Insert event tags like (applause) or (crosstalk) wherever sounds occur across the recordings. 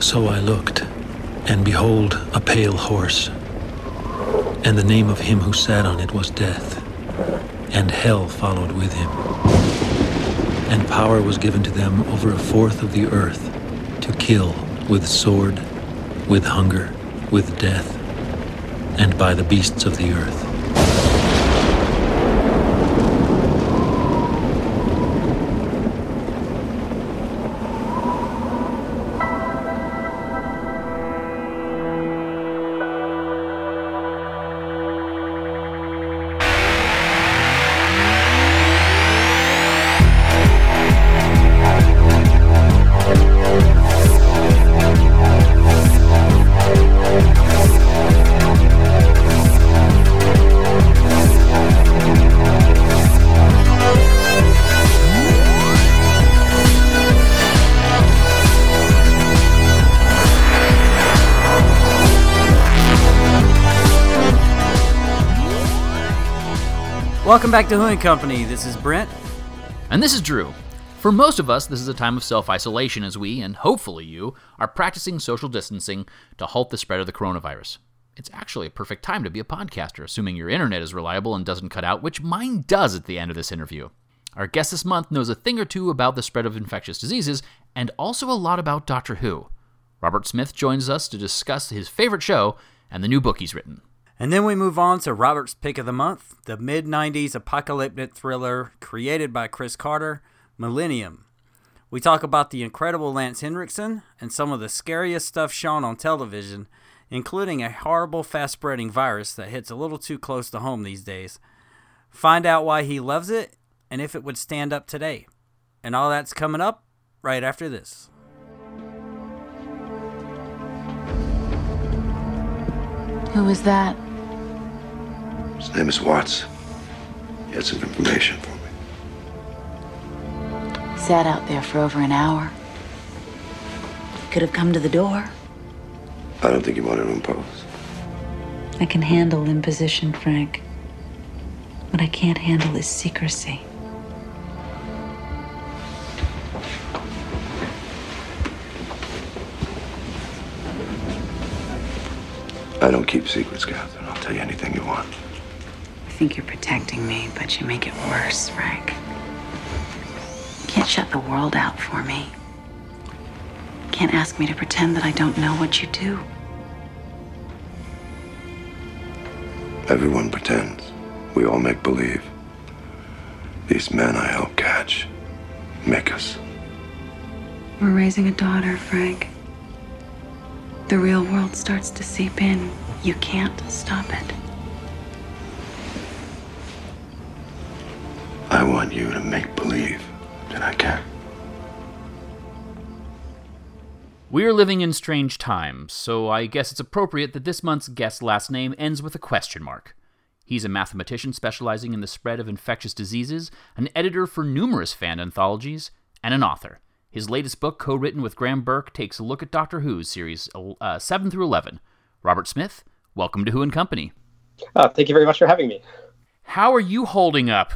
So I looked, and behold, a pale horse. And the name of him who sat on it was Death, and hell followed with him. And power was given to them over a fourth of the earth to kill with sword, with hunger, with death, and by the beasts of the earth. Welcome back to Who and Company. This is Brent. And this is Drew. For most of us, this is a time of self isolation as we, and hopefully you, are practicing social distancing to halt the spread of the coronavirus. It's actually a perfect time to be a podcaster, assuming your internet is reliable and doesn't cut out, which mine does at the end of this interview. Our guest this month knows a thing or two about the spread of infectious diseases and also a lot about Doctor Who. Robert Smith joins us to discuss his favorite show and the new book he's written. And then we move on to Robert's Pick of the Month, the mid 90s apocalyptic thriller created by Chris Carter, Millennium. We talk about the incredible Lance Henriksen and some of the scariest stuff shown on television, including a horrible fast spreading virus that hits a little too close to home these days. Find out why he loves it and if it would stand up today. And all that's coming up right after this. Who was that? His name is Watts. He had some information for me. Sat out there for over an hour. Could have come to the door. I don't think he wanted to impose. I can handle imposition, Frank. What I can't handle is secrecy. I don't keep secrets, Catherine. I'll tell you anything you want. I think you're protecting me, but you make it worse, Frank. You can't shut the world out for me. You can't ask me to pretend that I don't know what you do. Everyone pretends. We all make believe. These men I help catch make us. We're raising a daughter, Frank. The real world starts to seep in. You can't stop it. To make believe that I can. We're living in strange times, so I guess it's appropriate that this month's guest's last name ends with a question mark. He's a mathematician specializing in the spread of infectious diseases, an editor for numerous fan anthologies, and an author. His latest book, co written with Graham Burke, takes a look at Doctor Who's series uh, 7 through 11. Robert Smith, welcome to Who and Company. Oh, thank you very much for having me. How are you holding up?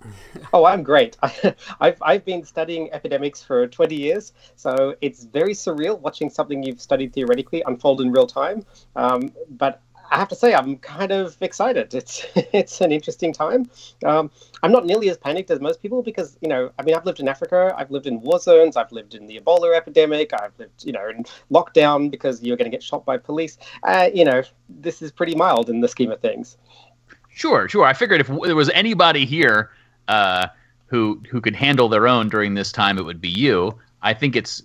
(laughs) oh, I'm great. (laughs) I've, I've been studying epidemics for 20 years, so it's very surreal watching something you've studied theoretically unfold in real time. Um, but I have to say, I'm kind of excited. It's (laughs) it's an interesting time. Um, I'm not nearly as panicked as most people because you know, I mean, I've lived in Africa, I've lived in war zones, I've lived in the Ebola epidemic, I've lived, you know, in lockdown because you're going to get shot by police. Uh, you know, this is pretty mild in the scheme of things. Sure, sure. I figured if there was anybody here uh, who who could handle their own during this time, it would be you. I think it's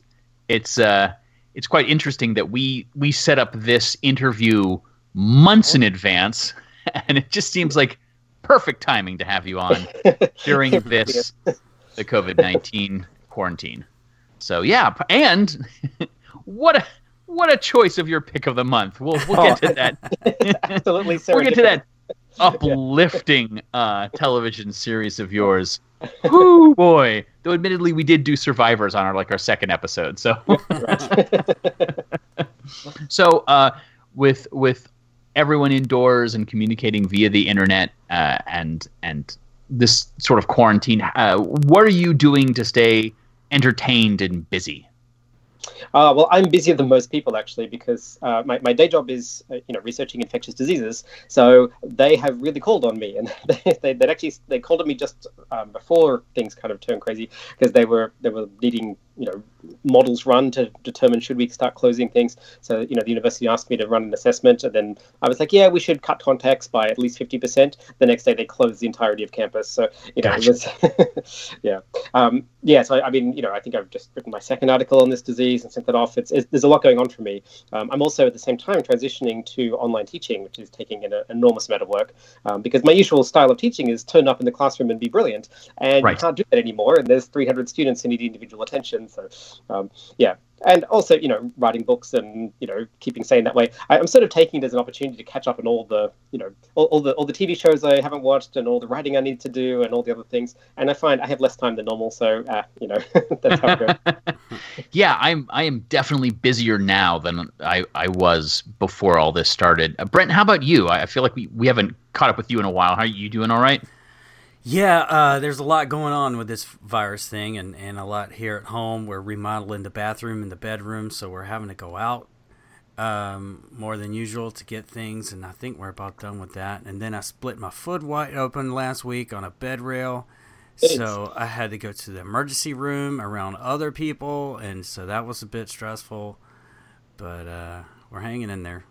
it's uh, it's quite interesting that we we set up this interview months in advance, (laughs) and it just seems like perfect timing to have you on (laughs) during this the COVID nineteen quarantine. So yeah, and (laughs) what a what a choice of your pick of the month. We'll we'll get to that. Absolutely, we'll get to that uplifting uh, television series of yours. (laughs) Whoo boy! Though admittedly, we did do Survivors on our like our second episode. So, (laughs) so uh, with with everyone indoors and communicating via the internet uh, and and this sort of quarantine, uh, what are you doing to stay entertained and busy? Uh, well, I'm busier than most people actually because uh, my, my day job is uh, you know researching infectious diseases. So they have really called on me, and (laughs) they they they actually they called on me just um, before things kind of turned crazy because they were they were needing you know models run to determine should we start closing things. So you know the university asked me to run an assessment, and then I was like, yeah, we should cut contacts by at least fifty percent. The next day they closed the entirety of campus. So you know gotcha. it was (laughs) yeah um, yeah. So I mean you know I think I've just written my second article on this disease and sent that off. It's, it's there's a lot going on for me. Um, I'm also at the same time transitioning to online teaching, which is taking an enormous amount of work um, because my usual style of teaching is turn up in the classroom and be brilliant, and right. you can't do that anymore. And there's 300 students who need individual attention. So um, yeah, and also you know writing books and you know keeping sane that way. I, am sort of taking it as an opportunity to catch up on all the you know all, all, the all the tv shows i haven't watched and all the writing i need to do and all the other things. And i find i have less time than normal. So uh, you know (laughs) that's how it goes. (laughs) Yeah i'm i am definitely busier now than i i was before all this started. Uh, brent how about you? I, I feel like we, we haven't caught up with you in a while. How are you doing? All right yeah, uh, there's a lot going on with this virus thing, and, and a lot here at home. We're remodeling the bathroom and the bedroom, so we're having to go out um, more than usual to get things, and I think we're about done with that. And then I split my foot wide open last week on a bed rail, so I had to go to the emergency room around other people, and so that was a bit stressful. But uh, we're hanging in there.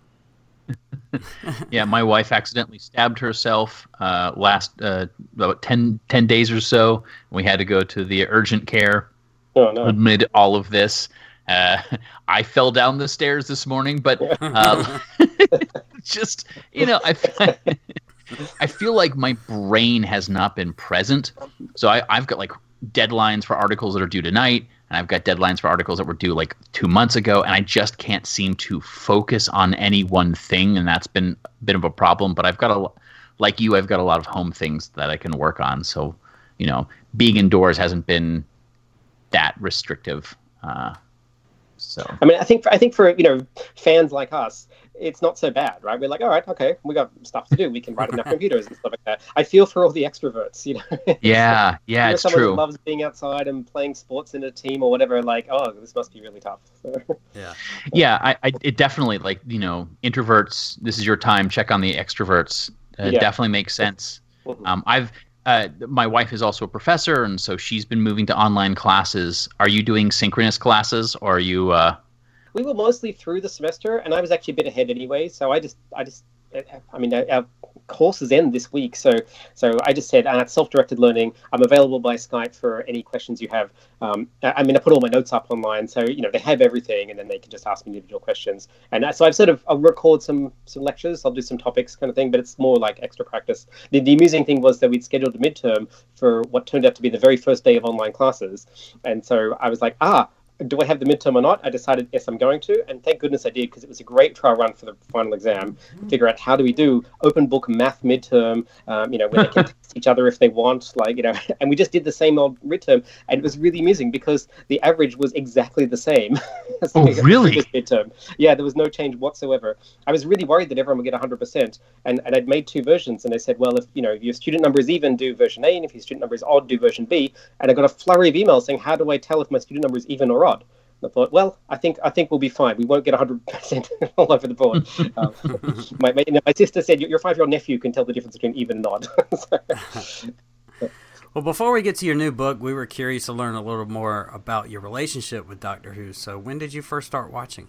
Yeah, my wife accidentally stabbed herself uh, last uh, about 10, 10, days or so. We had to go to the urgent care oh, no. amid all of this. Uh, (laughs) I fell down the stairs this morning, but uh, (laughs) (laughs) just you know, I I feel like my brain has not been present. So I, I've got like deadlines for articles that are due tonight and I've got deadlines for articles that were due like two months ago, and I just can't seem to focus on any one thing, and that's been a bit of a problem. But I've got a, like you, I've got a lot of home things that I can work on. So, you know, being indoors hasn't been that restrictive. Uh, so, I mean, I think for, I think for you know fans like us, it's not so bad, right? We're like, all right, okay, we got stuff to do. We can write on our (laughs) computers and stuff like that. I feel for all the extroverts, you know. (laughs) Yeah, yeah, it's someone true. Who loves being outside and playing sports in a team or whatever. Like, oh, this must be really tough. (laughs) yeah, yeah. I, I, it definitely like you know, introverts. This is your time. Check on the extroverts. Uh, yeah. Definitely makes sense. Mm-hmm. Um, I've. Uh, my wife is also a professor, and so she's been moving to online classes. Are you doing synchronous classes, or are you? Uh, we were mostly through the semester, and I was actually a bit ahead anyway. So I just, I just, I mean, our courses end this week, so so I just said, uh, it's self-directed learning. I'm available by Skype for any questions you have. Um, I mean, I put all my notes up online, so you know they have everything, and then they can just ask me individual questions. And uh, so I've sort of I'll record some some lectures. I'll do some topics, kind of thing, but it's more like extra practice. The, the amusing thing was that we'd scheduled a midterm for what turned out to be the very first day of online classes, and so I was like, ah do I have the midterm or not? I decided yes, I'm going to, and thank goodness I did because it was a great trial run for the final exam. Figure out how do we do open book math midterm, um, you know, when they can (laughs) test each other if they want, like you know, (laughs) and we just did the same old midterm, and it was really amusing because the average was exactly the same. (laughs) as oh, really? Midterm. Yeah, there was no change whatsoever. I was really worried that everyone would get 100%, and and I'd made two versions, and they said, well, if you know if your student number is even, do version A, and if your student number is odd, do version B. And I got a flurry of emails saying, how do I tell if my student number is even or odd? I thought, well, I think I think we'll be fine. We won't get 100% (laughs) all over the board. (laughs) Um, my, my, my, sister said your five-year-old nephew can tell the difference between even and odd. (laughs) well, before we get to your new book, we were curious to learn a little more about your relationship with Doctor Who. So, when did you first start watching?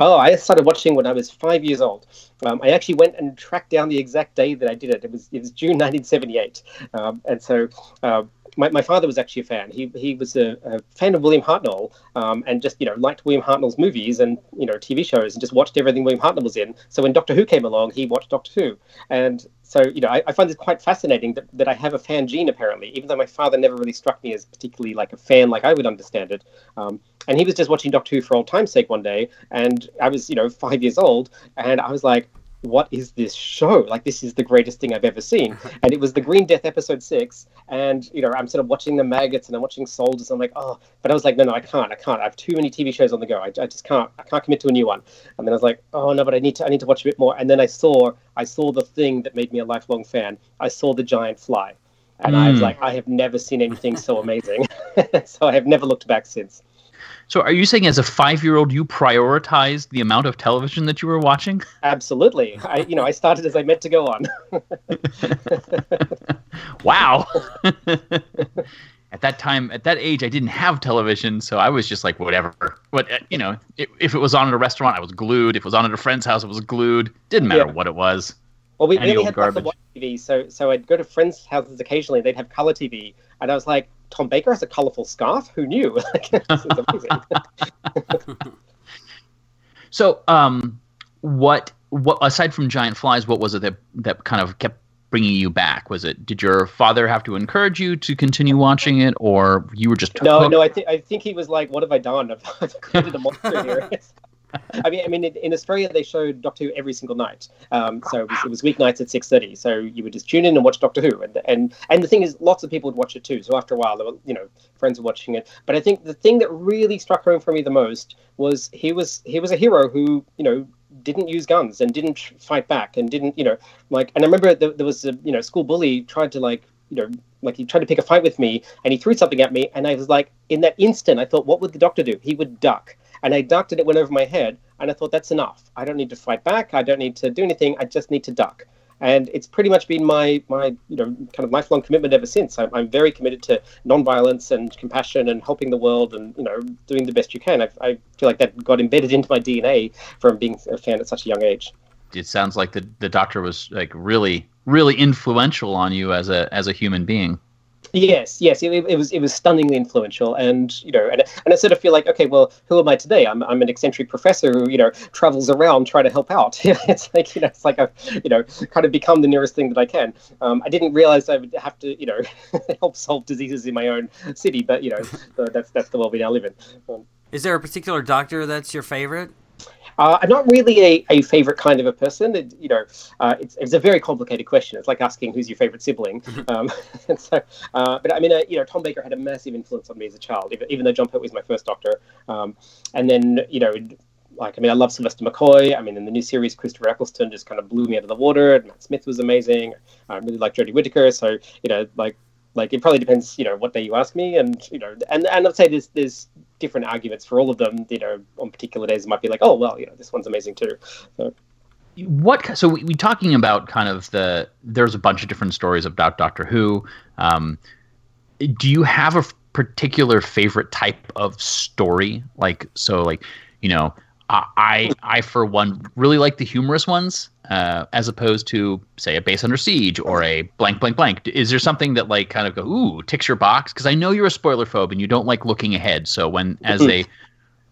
Oh, I started watching when I was five years old. Um, I actually went and tracked down the exact day that I did it. It was it was June 1978, um, and so uh, my, my father was actually a fan. He he was a, a fan of William Hartnell, um, and just you know liked William Hartnell's movies and you know TV shows, and just watched everything William Hartnell was in. So when Doctor Who came along, he watched Doctor Who, and so you know I, I find this quite fascinating that, that I have a fan gene apparently, even though my father never really struck me as particularly like a fan like I would understand it. Um, and he was just watching Doctor Who for old time's sake one day, and I was you know five years old, and I was like what is this show? Like, this is the greatest thing I've ever seen. (laughs) And it was the Green Death episode six. And, you know, I'm sort of watching the maggots and I'm watching soldiers. And I'm like, oh, but I was like, no, no, I can't. I can't. I have too many TV shows on the go. I, I just can't. I can't commit to a new one. And then I was like, oh, no, but I need to, I need to watch a bit more. And then I saw, I saw the thing that made me a lifelong fan. I saw the giant fly. And mm. I was hmm. like, I have never seen anything so amazing. (laughs) so I have never looked back since. So, are you saying as a five-year-old you prioritized the amount of television that you were watching? (laughs) Absolutely. I, you know, I started as I meant to go on. (laughs) wow. (laughs) at that time, at that age, I didn't have television, so I was just like, whatever. What uh, you know, if, if it was on at a restaurant, I was glued. If it was on at a friend's house, it was glued. Didn't matter Yeah. what it was. Well, we really old had of garbage. white TV, so so I'd go to friends' houses occasionally. They'd have color TV, and I was like, Tom Baker has a colorful scarf. Who knew? (laughs) This is amazing. (laughs) So, um, what what aside from giant flies, what was it that that kind of kept bringing you back? Was it did your father have to encourage you to continue watching it, or you were just no, hooked? no, I think I think he was like, "What have I done? I've, I've created a monster here." (laughs) I mean, I mean, in, Australia they showed Doctor Who every single night. Um, so it was, it was weeknights at six thirty. So you would just tune in and watch Doctor Who, and and and the thing is, lots of people would watch it too. So after a while, were you know friends were watching it. But I think the thing that really struck home for me the most was he was he was a hero who you know didn't use guns and didn't fight back and didn't you know like. And I remember there, there was a you know school bully tried to like you know like he tried to pick a fight with me and he threw something at me and I was like in that instant I thought what would the doctor do? He would duck. And I ducked and it went over my head and I thought that's enough. I don't need to fight back. I don't need to do anything. I just need to duck. And it's pretty much been my my you know kind of lifelong commitment ever since. I'm, I'm very committed to nonviolence and compassion and helping the world and you know doing the best you can. I, I feel like that got embedded into my DNA from being a fan at such a young age. It sounds like the the doctor was like really really influential on you as a as a human being. Yes, yes, it, it was it was stunningly influential, and you know, and and I sort of feel like, okay, well, who am I today? I'm I'm an eccentric professor who you know travels around trying to help out. (laughs) it's like you know, it's like I've you know kind of become the nearest thing that I can. Um, I didn't realize I would have to you know (laughs) help solve diseases in my own city, but you know, (laughs) that's that's the world we now live in. Um, Is there a particular doctor that's your favorite? Uh, I'm not really a, a favorite kind of a person. It, you know, uh, it's, it's a very complicated question. It's like asking who's your favorite sibling. (laughs) Um, (laughs) and so, uh, but I mean, uh, you know, Tom Baker had a massive influence on me as a child, even, even though Jon Pertwee was my first Doctor. Um, and then, you know, like I mean, I love Sylvester McCoy. I mean, in the new series, Christopher Eccleston just kind of blew me out of the water. And Matt Smith was amazing. I really like Jodie Whittaker. So you know, like like it probably depends, you know, what day you ask me, and you know, and and I'd say there's there's different arguments for all of them. You know, on particular days it might be like, oh well, you know, this one's amazing too. So, what so we, we talking about kind of the there's a bunch of different stories about doctor who um, do you have a particular favorite type of story like so like you know I, I I for one really like the humorous ones, uh, as opposed to say a base under siege or a blank blank blank. Is there something that like kind of go ooh ticks your box? Because I know you're a spoiler phobe and you don't like looking ahead. So when as a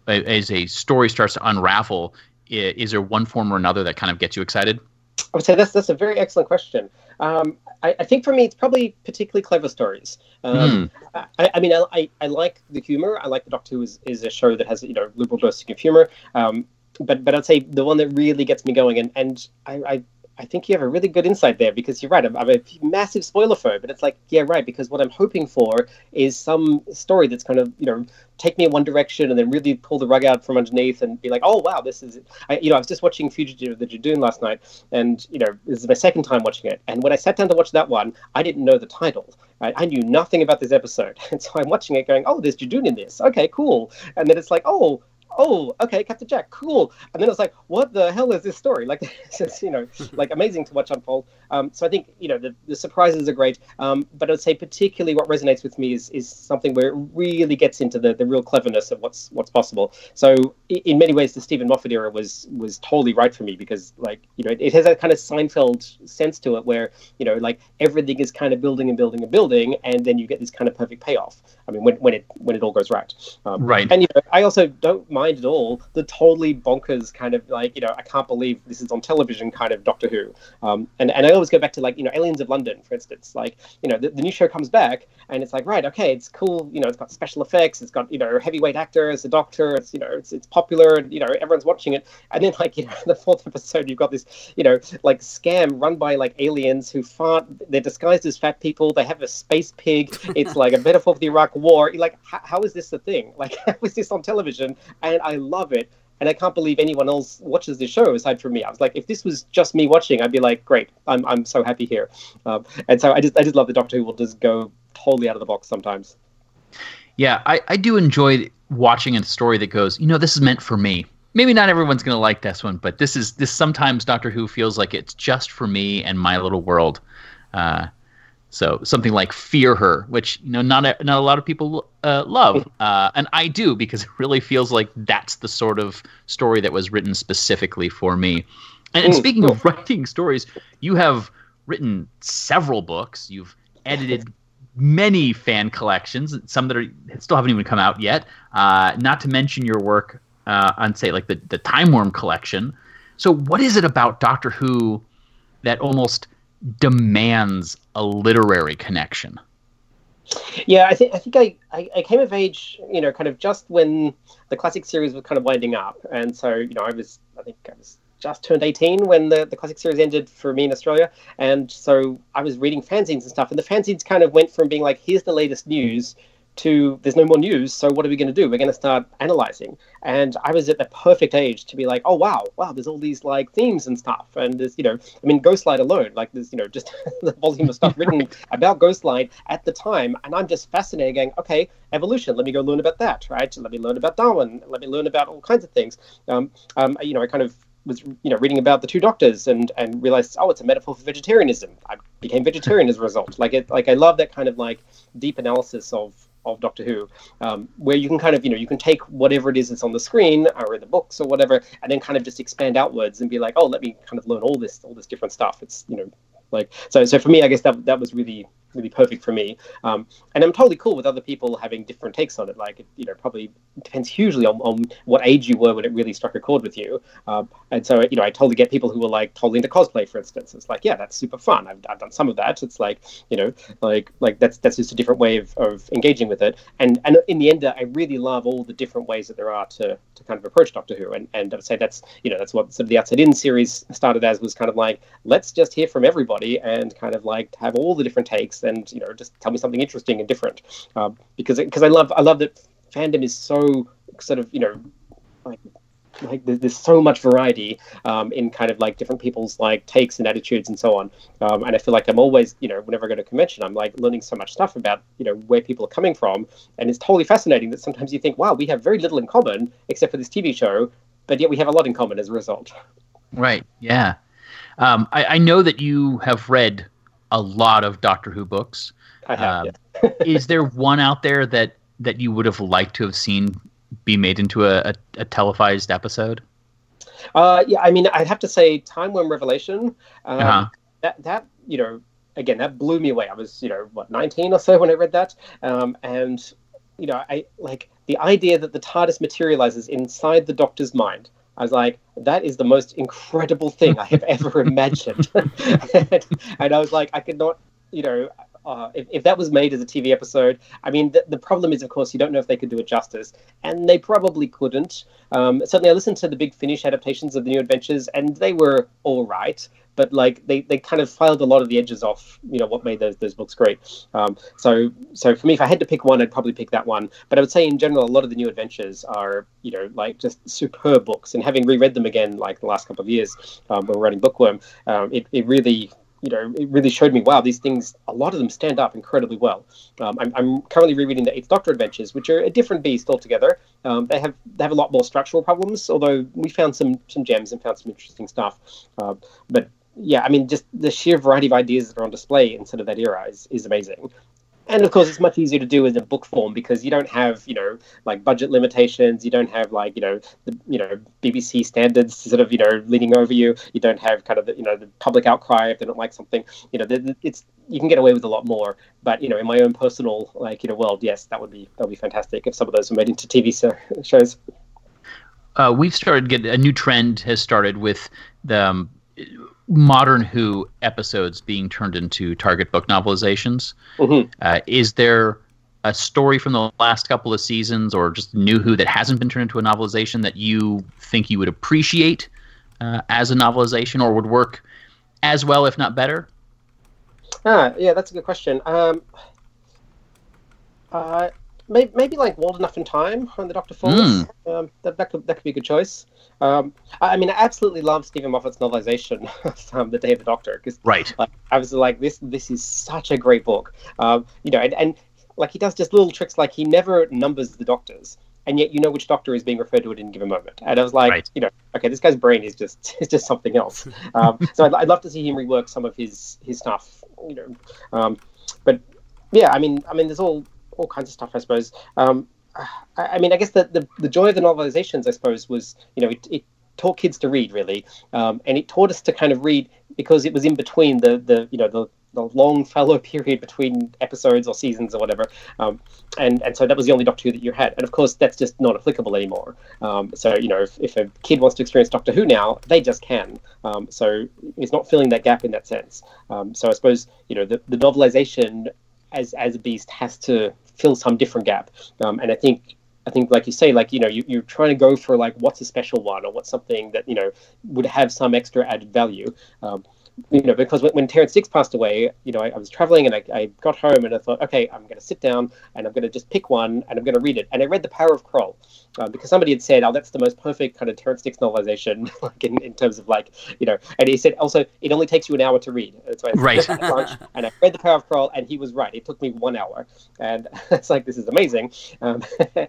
as a story starts to unravel, is there one form or another that kind of gets you excited? I would say that's that's a very excellent question. Um, I, I think for me, it's probably particularly clever stories. Um, I, I mean, I, I, I like the humor. I like the Doctor Who is, is a show that has you know liberal dosing of humor. Um, but but I'd say the one that really gets me going, and and I. I I think you have a really good insight there because you're right. I'm, I'm a massive spoiler phobe, but it's like, yeah, right. Because what I'm hoping for is some story that's kind of, you know, take me in one direction and then really pull the rug out from underneath and be like, oh wow, this is, I, you know, I was just watching Fugitive of the Judoon last night, and you know, this is my second time watching it. And when I sat down to watch that one, I didn't know the title. I, I knew nothing about this episode, (laughs) and so I'm watching it, going, oh, there's Judoon in this. Okay, cool. And then it's like, oh. Oh, okay, Captain Jack, cool. And then it's like, what the hell is this story? Like, (laughs) it's you know, (laughs) like amazing to watch unfold. Um, so I think you know the, the surprises are great, um, but I'd say particularly what resonates with me is is something where it really gets into the, the real cleverness of what's what's possible. So in many ways, the Steven Moffat era was was totally right for me because like you know it, it has a kind of Seinfeld sense to it where you know like everything is kind of building and building and building, and then you get this kind of perfect payoff. I mean when, when it when it all goes right. Um, Right. and you know, I also don't mind at all the totally bonkers kind of like, you know, I can't believe this is on television kind of Doctor Who. Um, and, and I always go back to like, you know, Aliens of London, for instance. Like, you know, the, the new show comes back and it's like, right, okay, it's cool. You know, it's got special effects. It's got, you know, heavyweight actors, the Doctor. It's, you know, it's, it's popular. And, you know, everyone's watching it. And then like, (laughs) you know, the fourth episode, you've got this, you know, like scam run by like aliens who fart. They're disguised as fat people. They have a space pig. It's like a metaphor for the Iraq War. Like, how, how is this a thing? Like, (laughs) how is this on television? And I love it. And I can't believe anyone else watches this show aside from me. I was like, if this was just me watching, I'd be like, great, I'm, I'm so happy here. Um, and so I just I just love the Doctor Who will just go totally out of the box sometimes. Yeah, I, I do enjoy watching a story that goes, you know, this is meant for me. Maybe not everyone's going to like this one, but this is this sometimes Doctor Who feels like it's just for me and my little world. Uh, so something like Fear Her, which you know not a, not a lot of people uh, love, (laughs) uh, and I do because it really feels like that's the sort of story that was written specifically for me. And, and speaking of (laughs) writing stories, you have written several books. You've edited many fan collections, some that are still haven't even come out yet. Uh, not to mention your work uh, on, say, like the the Timewyrm collection. So, what is it about Doctor Who that almost demands a literary connection. Yeah, I think I think I, I, I, came of age, you know, kind of just when the classic series was kind of winding up, and so you know I was I think I was just turned 18 when the, the classic series ended for me in Australia, and so I was reading fanzines and stuff, and the fanzines kind of went from being like here's the latest news to there's no more news so what are we going to do? We're going to start analyzing. And i was at the perfect age to be like oh wow wow there's all these like themes and stuff. And there's you know i mean ghostlight alone like there's you know just (laughs) the volume of stuff written (laughs) about ghostlight at the time. And i'm just fascinated going okay evolution let me go learn about that right? Let me learn about darwin. Let me learn about all kinds of things. Um, um, you know i kind of was you know reading about the two doctors and and realized oh it's a metaphor for vegetarianism. I became vegetarian as a result. Like it like i love that kind of like deep analysis of of Doctor Who, um, where you can kind of, you know, you can take whatever it is that's on the screen or in the books or whatever, and then kind of just expand outwards and be like, oh, let me kind of learn all this, all this different stuff. It's, you know, like so. So for me, I guess that that was really really perfect for me. Um, and I'm totally cool with other people having different takes on it. Like, it, you know, probably depends hugely on, on what age you were when it really struck a chord with you. Um, and so, you know, I totally get people who were like totally into cosplay, for instance. It's like, yeah, that's super fun. I've, I've done some of that. It's like, you know, like like that's that's just a different way of, of engaging with it. And and in the end, I really love all the different ways that there are to to kind of approach Doctor Who. And and I would say that's you know that's what sort of the Outside In series started as was kind of like let's just hear from everybody and kind of like have all the different takes and you know just tell me something interesting and different. Um, because because I love I love that fandom is so sort of you know like like there's so much variety um, in kind of like different people's like takes and attitudes and so on. Um, and i feel like i'm always you know whenever i go to a convention i'm like learning so much stuff about you know where people are coming from. And it's totally fascinating that sometimes you think wow we have very little in common except for this tv show but yet we have a lot in common as a result. Right. Yeah. Um, I, I know that you have read a lot of Doctor Who books. I have. Yeah. (laughs) is there one out there that that you would have liked to have seen be made into a, a, a televised episode? Uh, yeah, I mean, I'd have to say Timewyrm Revelation. Um, uh-huh. That that you know, again, that blew me away. I was you know what 19 or so when I read that, um, and you know, I like the idea that the TARDIS materializes inside the Doctor's mind. I was like, that is the most incredible thing I have ever imagined. and, (laughs) and, I was like, I could not, you know, uh, if, if that was made as a TV episode, I mean, the, the problem is, of course, you don't know if they could do it justice, and they probably couldn't. Um, certainly, I listened to the Big Finish adaptations of the New Adventures, and they were all right but like they, they kind of filed a lot of the edges off you know what made those, those books great um, so so for me if i had to pick one i'd probably pick that one but i would say in general a lot of the new adventures are you know like just superb books and having reread them again like the last couple of years um, when we're writing bookworm um, it, it really you know, it really showed me, wow, these things, a lot of them stand up incredibly well. Um, I'm, I'm, currently rereading the Eighth Doctor Adventures, which are a different beast altogether. Um, they have they have a lot more structural problems, although we found some some gems and found some interesting stuff. Uh, but yeah, I mean, just the sheer variety of ideas that are on display in sort of that era is, is amazing. And of course, it's much easier to do in a book form because you don't have, you know, like budget limitations. You don't have like, you know, the you know BBC standards sort of, you know, leaning over you. You don't have kind of the, you know, the public outcry if they don't like something. You know, it's you can get away with a lot more. But you know, in my own personal like you know world, yes, that would be that would be fantastic if some of those were made into TV shows. Uh, we've started get a new trend has started with the um, modern Who episodes being turned into Target book novelizations. Mm-hmm. Uh, is there a story from the last couple of seasons, or just new Who that hasn't been turned into a novelization that you think you would appreciate uh, as a novelization, or would work as well, if not better? Ah, yeah, that's a good question. Um, uh, maybe, maybe like World Enough and Time when the Doctor falls. Mm. Um, that, that could that could be a good choice. Um, I mean, I absolutely love Steven Moffat's novelization of The Day of the Doctor because right. like, I was like, this this is such a great book. Um, you know, and, and like he does just little tricks like he never numbers the doctors. and yet you know which doctor is being referred to at any given moment. And I was like, Right. you know, okay, this guy's brain is just (laughs) is just something else. (laughs) Um, so I'd, I'd love to see him rework some of his his stuff, you know. Um, but yeah, I mean, I mean, there's all all kinds of stuff, I suppose. Um, I, mean, I guess the, the the joy of the novelizations, I suppose, was you know it, it taught kids to read really, um, and it taught us to kind of read because it was in between the the you know the the long fallow (laughs) period between episodes or seasons or whatever, um, and and so that was the only Doctor Who that you had, and of course that's just not applicable anymore. Um, so you know if, if a kid wants to experience Doctor Who now, they just can. Um, so it's not filling that gap in that sense. Um, so I suppose you know the, the novelization as as a beast has to fill some different gap, um, and I think I think, like you say, like you know, you, you're trying to go for like what's a special one or what's something that you know would have some extra added value. Um, you know, because when, when Terrance Dicks passed away, you know, I, I was traveling and I, I got home and I thought, okay, I'm going to sit down and I'm going to just pick one and I'm going to read it. And I read The Power of Kroll uh, because somebody had said, oh, that's the most perfect kind of Terrance Dicks novelization, (laughs) like in, in terms of like, you know, and he said also, it only takes you an hour to read. And so I Right. (laughs) and I read The Power of Kroll and he was right. It took me one hour. And (laughs) it's like, this is amazing. Um,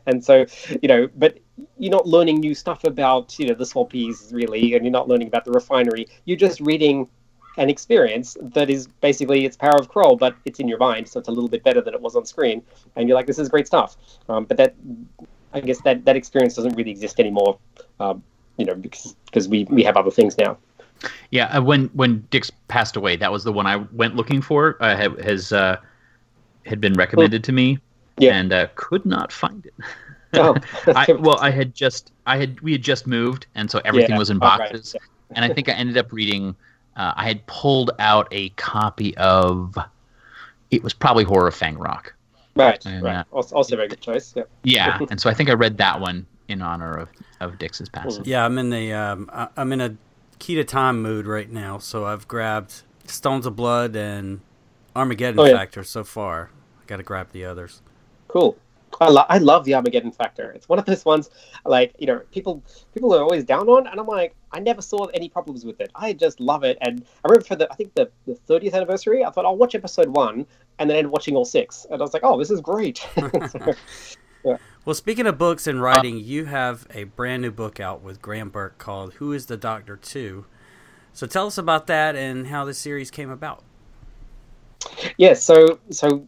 and so, you know, but you're not learning new stuff about, you know, the Swampies really, and you're not learning about the refinery. You're just reading an experience that is basically it's Power of Kroll, but it's in your mind, so it's a little bit better than it was on screen. And you're like, this is great stuff. Um, but that, I guess that that experience doesn't really exist anymore. Um, you know, because because we we have other things now. Yeah, uh, when when Dicks passed away, that was the one I went looking for. Uh, ha- has uh, had been recommended to me, Yeah. and uh, could not find it. Oh, (laughs) I, (laughs) well, I had just I had we had just moved, and so everything Yeah. was in Oh, right. boxes. And I think I ended up reading. Uh, I had pulled out a copy of. It was probably Horror of Fang Rock. right, And, right. uh, Also, also a very good choice. Yeah. Yeah, (laughs) and so I think I read that one in honor of of Dicks's passing. Yeah, I'm in the um, I- I'm in a key to time mood right now, so I've grabbed Stones of Blood and Armageddon Oh, yeah. Factor so far. I got to grab the others. Cool. I, lo- I love the Armageddon factor. It's one of those ones, like you know, people people are always down on, and I'm like, I never saw any problems with it. I just love it. And I remember for the I think the the 30th anniversary, I thought I'll watch episode one, and then end watching all six, and I was like, oh, this is great. (laughs) So, Well, speaking of books and writing, you have a brand new book out with Graham Burke called "Who Is the Doctor 2." So tell us about that and how the series came about. yeah, so so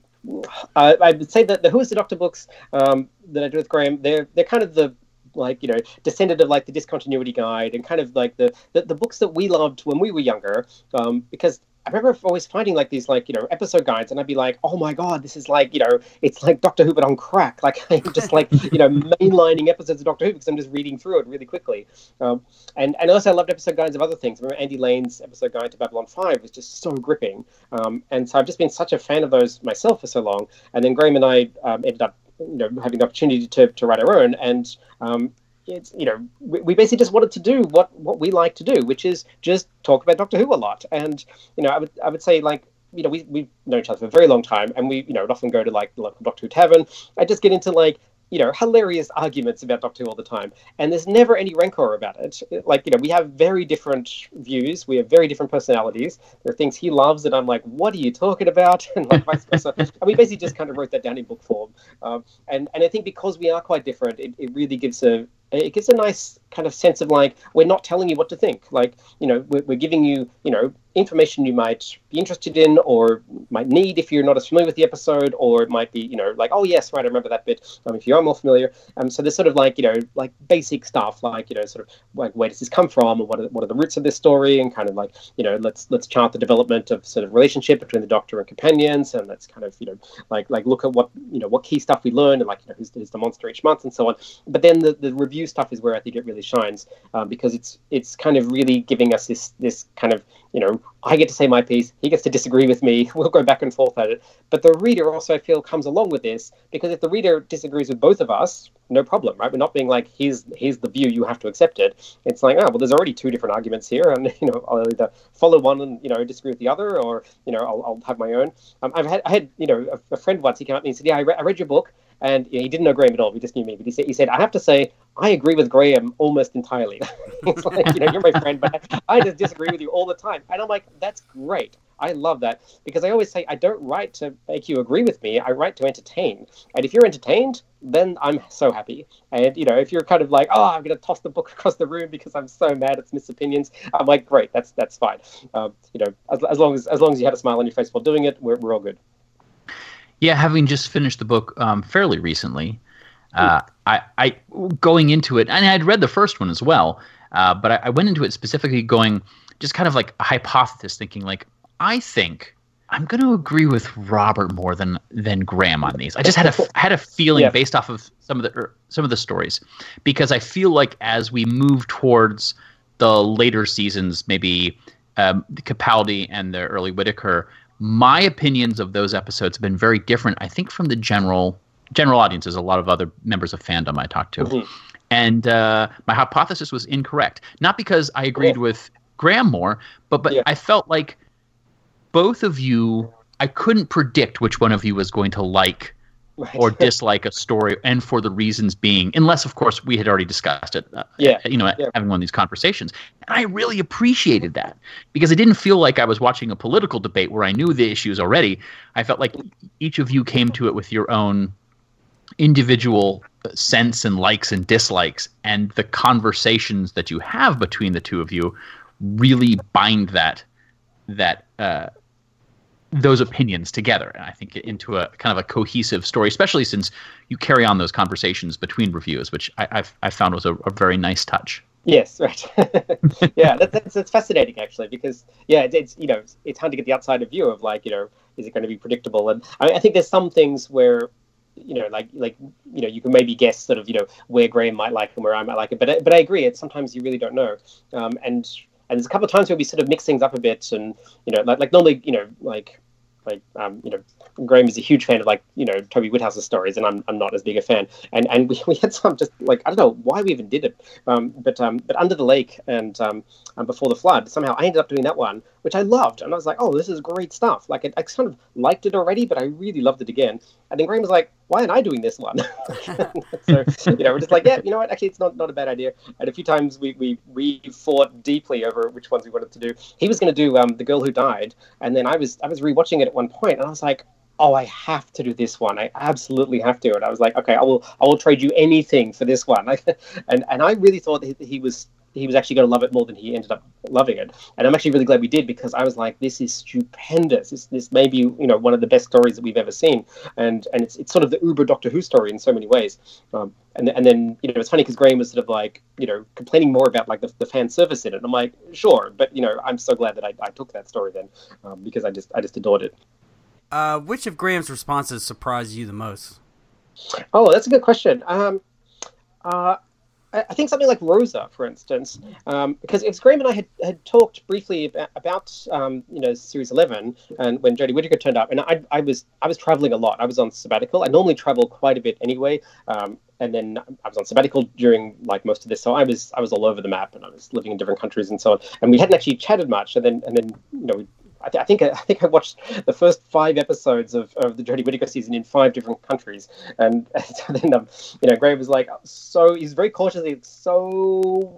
uh, I would say that the Who is the Doctor books um, that I do with Graham, they're they're kind of the like you know descendant of like the discontinuity guide and kind of like the the, the books that we loved when we were younger um, because I remember always finding like these like you know episode guides and I'd be like oh my god this is like you know it's like Doctor Who but on crack (laughs) like I'm just like you know mainlining episodes of Doctor Who because I'm just reading through it really quickly um, and and also I loved episode guides of other things. I remember Andy Lane's episode guide to Babylon Five was just so gripping, um, and so I've just been such a fan of those myself for so long. And then Graham and I um, ended up, you know, having the opportunity to, to write our own, and um, it's you know we, basically just wanted to do what what we like to do, which is just talk about Doctor Who a lot. And you know, I would I would say like you know, we, we've known each other for a very long time, and we, you know, often go to like the local Doctor Who tavern. I just get into like, you know, hilarious arguments about Doctor Who all the time, and there's never any rancor about it. Like, you know, we have very different views, we have very different personalities. There are things he loves that I'm like, what are you talking about, (laughs) and like vice versa. and we basically just kind of wrote that down in book form. Um, and and I think because we are quite different, it, it really gives a it gives a nice kind of sense of like we're not telling you what to think. Like, you know, we're, we're giving you, you know, information you might be interested in or might need if you're not as familiar with the episode, or it might be, you know, like, oh yes, right, I remember that bit. Um, if you are more familiar, um, so there's sort of like, you know, like basic stuff, like, you know, sort of like where does this come from, or what are, what are the roots of this story, and kind of like, you know, let's let's chart the development of sort of relationship between the Doctor and companions, and let's kind of, you know, like like look at what you know what key stuff we learned, and like, you know, who's, who's the monster each month, and so on. But then the, the review stuff is where I think it really shines um, because it's it's kind of really giving us this this kind of you know I get to say my piece, he gets to disagree with me, (laughs) we'll go back and forth at it. But the reader also I feel comes along with this because if the reader disagrees with both of us, no problem, right? We're not being like here's here's the view, you have to accept it. It's like oh well, there's already two different arguments here, and (laughs) you know I'll either follow one and you know disagree with the other, or you know I'll, I'll have my own. Um, I've had I had you know a, a friend once he came up to me and said yeah I, re- I read your book and he didn't know Graham at all. He just knew me. But he said, he said, I have to say, I agree with Graham almost entirely. (laughs) it's like, you know, you're my friend, but I just disagree with you all the time. And I'm like, that's great. I love that because I always say I don't write to make you agree with me. I write to entertain. And if you're entertained, then I'm so happy. And you know, if you're kind of like, oh, I'm going to toss the book (laughs) across the room because I'm so mad it's misopinions, I'm like, great, that's that's fine. Um, you know, as, as long as as long as you had a smile on your face while doing it, we're we're all good. Yeah, having just finished the book um, fairly recently, uh, I, I going into it, and I'd read the first one as well, uh, but I, I went into it specifically going just kind of like a hypothesis, thinking like, I think I'm going to agree with Robert more than than Graham on these. I just had a (laughs) had a feeling yeah. based off of some of the er, some of the stories, because I feel like as we move towards the later seasons, maybe um, Capaldi and the early Whittaker, my opinions of those episodes have been very different. I think from the general general audiences, a lot of other members of fandom I talked to, mm-hmm. and uh, my hypothesis was incorrect. Not because I agreed yeah. with Graham more, but but yeah. I felt like both of you, I couldn't predict which one of you was going to like right. or dislike a story, and for the reasons being, unless of course we had already discussed it. Uh, yeah, you know, yeah. having one of these conversations, and I really appreciated that because it didn't feel like I was watching a political debate where I knew the issues already. I felt like each of you came to it with your own individual sense and likes and dislikes, and the conversations that you have between the two of you really bind that that uh, those opinions together and i think into a kind of a cohesive story especially since you carry on those conversations between reviews which i I've, i found was a, a, very nice touch. Yes right. (laughs) Yeah that, that's, that's fascinating actually because yeah it, it's you know it's hard to get the outsider view of like you know is it going to be predictable? And I, I think there's some things where you know, like like you know, you can maybe guess sort of you know where Graham might like and where I might like it, but but I agree. It's sometimes you really don't know, um, and and there's a couple of times where we sort of mix things up a bit, and you know, like like normally, you know, like like um, you know, Graham is a huge fan of like you know Toby Whithouse's stories, and I'm, I'm not as big a fan. And and we, (laughs) we had some just like I don't know why we even did it, um, but um, but Under the Lake and um, um, Before the Flood somehow I ended up doing that one, which I loved, and I was like, oh, this is great stuff. Like I, I kind of liked it already, but I really loved it again. And then Graham was like, why am I doing this one? (laughs) so, you know, we're just like, yeah, you know what? Actually, it's not, not a bad idea. And a few times we, we, we fought deeply over which ones we wanted to do. He was going to do um, The Girl Who Died. And then I was, I was rewatching it at one point and I was like, oh, I have to do this one. I absolutely have to. And I was like, okay, I will, I will trade you anything for this one. (laughs) and, and I really thought he, he was he was actually going to love it more than he ended up loving it. And I'm actually really glad we did because I was like, this is stupendous. This, this may be, you know, one of the best stories that we've ever seen. And and it's, it's sort of the Uber Doctor Who story in so many ways. Um, and, and then, you know, it's funny because Graham was sort of like, you know, complaining more about like the, the fan service in it. And I'm like, sure. But, you know, I'm so glad that I, I took that story then um, because I just, I just adored it. Uh, which of Graham's responses surprised you the most? Oh, that's a good question. Um, uh, I think something like Rosa, for instance, um, because Graham and I had, had talked briefly about, about um, you know series eleven and when Jodie Whittaker turned up, and I, I was I was traveling a lot. I was on sabbatical. I normally travel quite a bit anyway, um, and then I was on sabbatical during like most of this, so I was I was all over the map and I was living in different countries and so on. And we hadn't actually chatted much, and then and then you know we I, th- I, think I think I watched the first five episodes of, of the Jodie Whittaker season in five different countries, and, (laughs) and then um, you know Graham was like, so he's very cautiously, so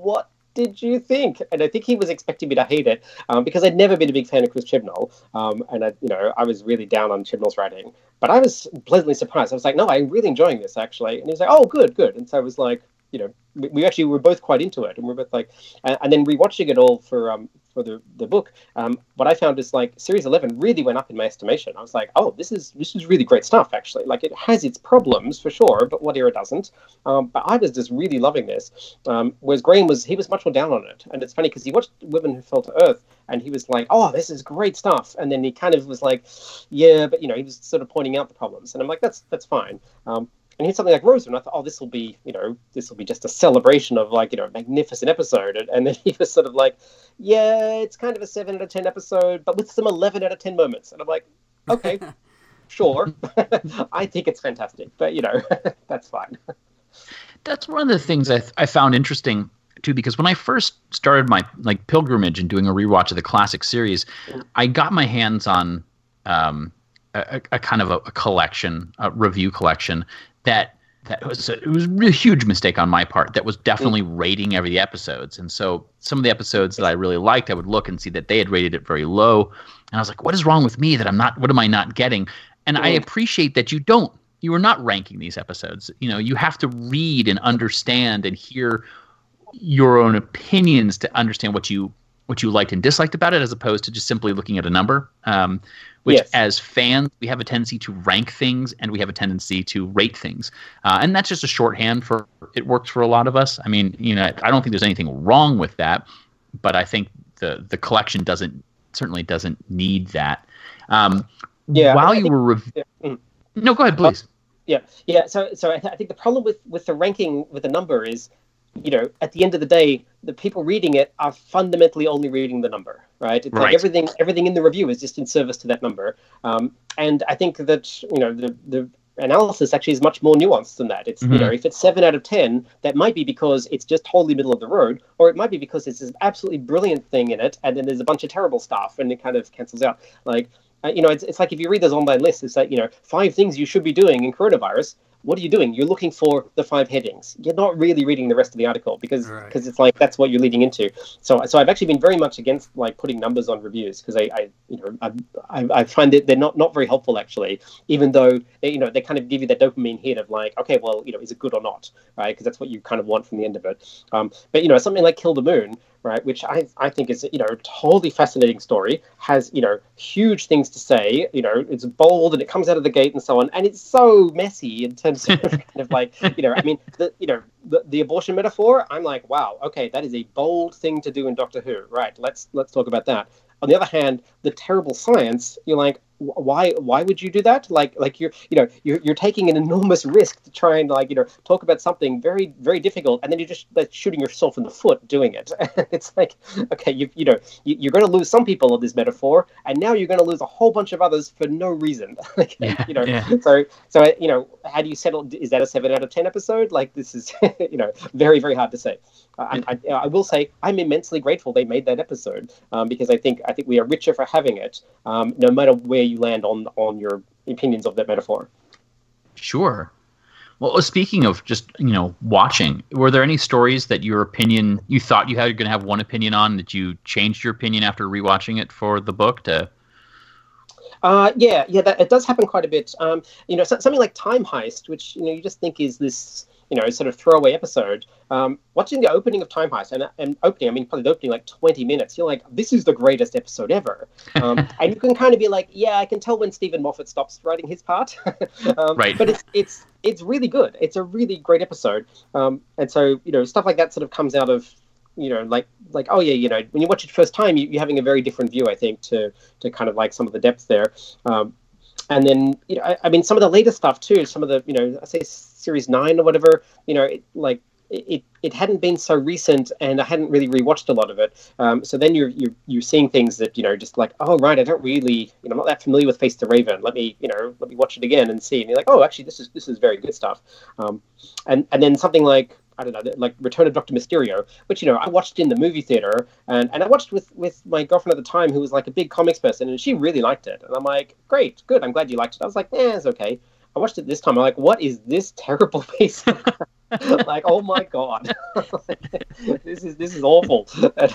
what did you think? And I think he was expecting me to hate it um, because I'd never been a big fan of Chris Chibnall, um, and I, you know I was really down on Chibnall's writing. But I was pleasantly surprised. I was like, no, I'm really enjoying this actually. And he was like, oh, good, good. And so I was like, you know, we, we actually were both quite into it, and we're both like, and, and then rewatching it all for um, for the, the book, um, what I found is like series eleven really went up in my estimation. I was like, oh, this is this is really great stuff. Actually, like it has its problems for sure, but what era doesn't? Um, but I was just really loving this. Um, whereas Graham was he was much more down on it, and it's funny because he watched Women Who Fell to Earth, and he was like, oh, this is great stuff, and then he kind of was like, yeah, but you know, he was sort of pointing out the problems, and I'm like, that's that's fine. Um, and here's something like Rosa, and I thought, oh, this will be, you know, this will be just a celebration of like, you know, a magnificent episode. And, and, then he was sort of like, yeah, it's kind of a seven out of ten episode, but with some eleven out of ten moments. And I'm like, okay, (laughs) sure, (laughs) I think it's fantastic, but you know, (laughs) that's fine. That's one of the things I, I found interesting too, because when I first started my like pilgrimage and doing a rewatch of the classic series, I got my hands on um, a, a, kind of a, a collection, a review collection that that was a, it was a huge mistake on my part. That was definitely mm. rating every the episodes, and so some of the episodes that I really liked, I would look and see that they had rated it very low, and I was like, "What is wrong with me that I'm not? What am I not getting?" And mm. I appreciate that you don't. You are not ranking these episodes. You know, you have to read and understand and hear your own opinions to understand what you what you liked and disliked about it, as opposed to just simply looking at a number. Um, which yes. as fans we have a tendency to rank things and we have a tendency to rate things uh, and that's just a shorthand for it works for a lot of us i mean you know i don't think there's anything wrong with that but i think the the collection doesn't certainly doesn't need that um, yeah while you were rev- yeah. Mm. no go ahead please yeah yeah so so I, th- I think the problem with with the ranking with the number is you know, at the end of the day, the people reading it are fundamentally only reading the number, right? It's right. like everything, everything in the review is just in service to that number. Um, and I think that you know the the analysis actually is much more nuanced than that. It's mm-hmm. you know, if it's seven out of ten, that might be because it's just totally middle of the road, or it might be because it's this absolutely brilliant thing in it, and then there's a bunch of terrible stuff, and it kind of cancels out. Like uh, you know, it's, it's like if you read those online lists, it's like, you know, five things you should be doing in coronavirus what are you doing? You're looking for the five headings. You're not really reading the rest of the article because because right. it's like that's what you're leading into. So so I've actually been very much against like putting numbers on reviews because I, I you know I, I, I find that they're not not very helpful actually. Even though they, you know they kind of give you that dopamine hit of like okay well you know is it good or not right because that's what you kind of want from the end of it. Um, but you know something like Kill the Moon right? Which I, I think is you know a totally fascinating story. Has you know huge things to say. You know it's bold and it comes out of the gate and so on, and it's so messy in terms of (laughs) kind of like you know I mean the you know the, the abortion metaphor. I'm like wow okay that is a bold thing to do in Doctor Who. Right? Let's let's talk about that. On the other hand, the terrible science, you're like, why why would you do that? Like like you're you know you're, you're taking an enormous (laughs) risk to try and like you know talk about something very very difficult and then you're just like shooting yourself in the foot doing it. (laughs) It's like okay you you know you, are going to lose some people of this metaphor and now you're going to lose a whole bunch of others for no reason. (laughs) Like yeah, you know yeah. so so you know how do you settle is that a 7 out of 10 episode? Like this is you know very very hard to say. I, I, I, will say I'm immensely grateful they made that episode um, because I think I think we are richer for having it, um, no matter where you land on on your opinions of that metaphor. Sure. Well, speaking of just you know watching, were there any stories that your opinion you thought you had going to have one opinion on that you changed your opinion after rewatching it for the book to? Uh, yeah, yeah, that, it does happen quite a bit. Um, you know, so, something like Time Heist, which you know you just think is this you know, sort of throwaway episode. Um, watching the opening of Time Heist, and, and opening, I mean, probably the opening like 20 minutes, you're like, this is the greatest episode ever. Um, (laughs) and you can kind of be like, yeah, I can tell when Steven Moffat stops writing his part. (laughs) um, right. But it's, it's, it's really good. It's a really great episode. Um, and so, you know, stuff like that sort of comes out of, you know, like, like, oh yeah, you know, when you watch it first time, you, are having a very different view, I think, to, to kind of like some of the depth there. Um, and then you know I, I, mean some of the later stuff too some of the you know i say series nine or whatever you know it, like it, it hadn't been so recent and I hadn't really rewatched a lot of it. Um, so then you're, you're you're seeing things that you know just like oh right I don't really you know I'm not that familiar with Face the Raven. Let me you know let me watch it again and see. And you're like oh actually this is this is very good stuff. Um, and and then something like I don't know, like Return of Doctor Mysterio, which you know I watched in the movie theater, and, and I watched with with my girlfriend at the time, who was like a big comics person, and she really liked it, and I'm like, great, good, I'm glad you liked it. I was like, yeah, it's okay. I watched it this time. I'm like, what is this terrible (laughs) piece? (laughs) like, oh my god, (laughs) this is this is awful. and,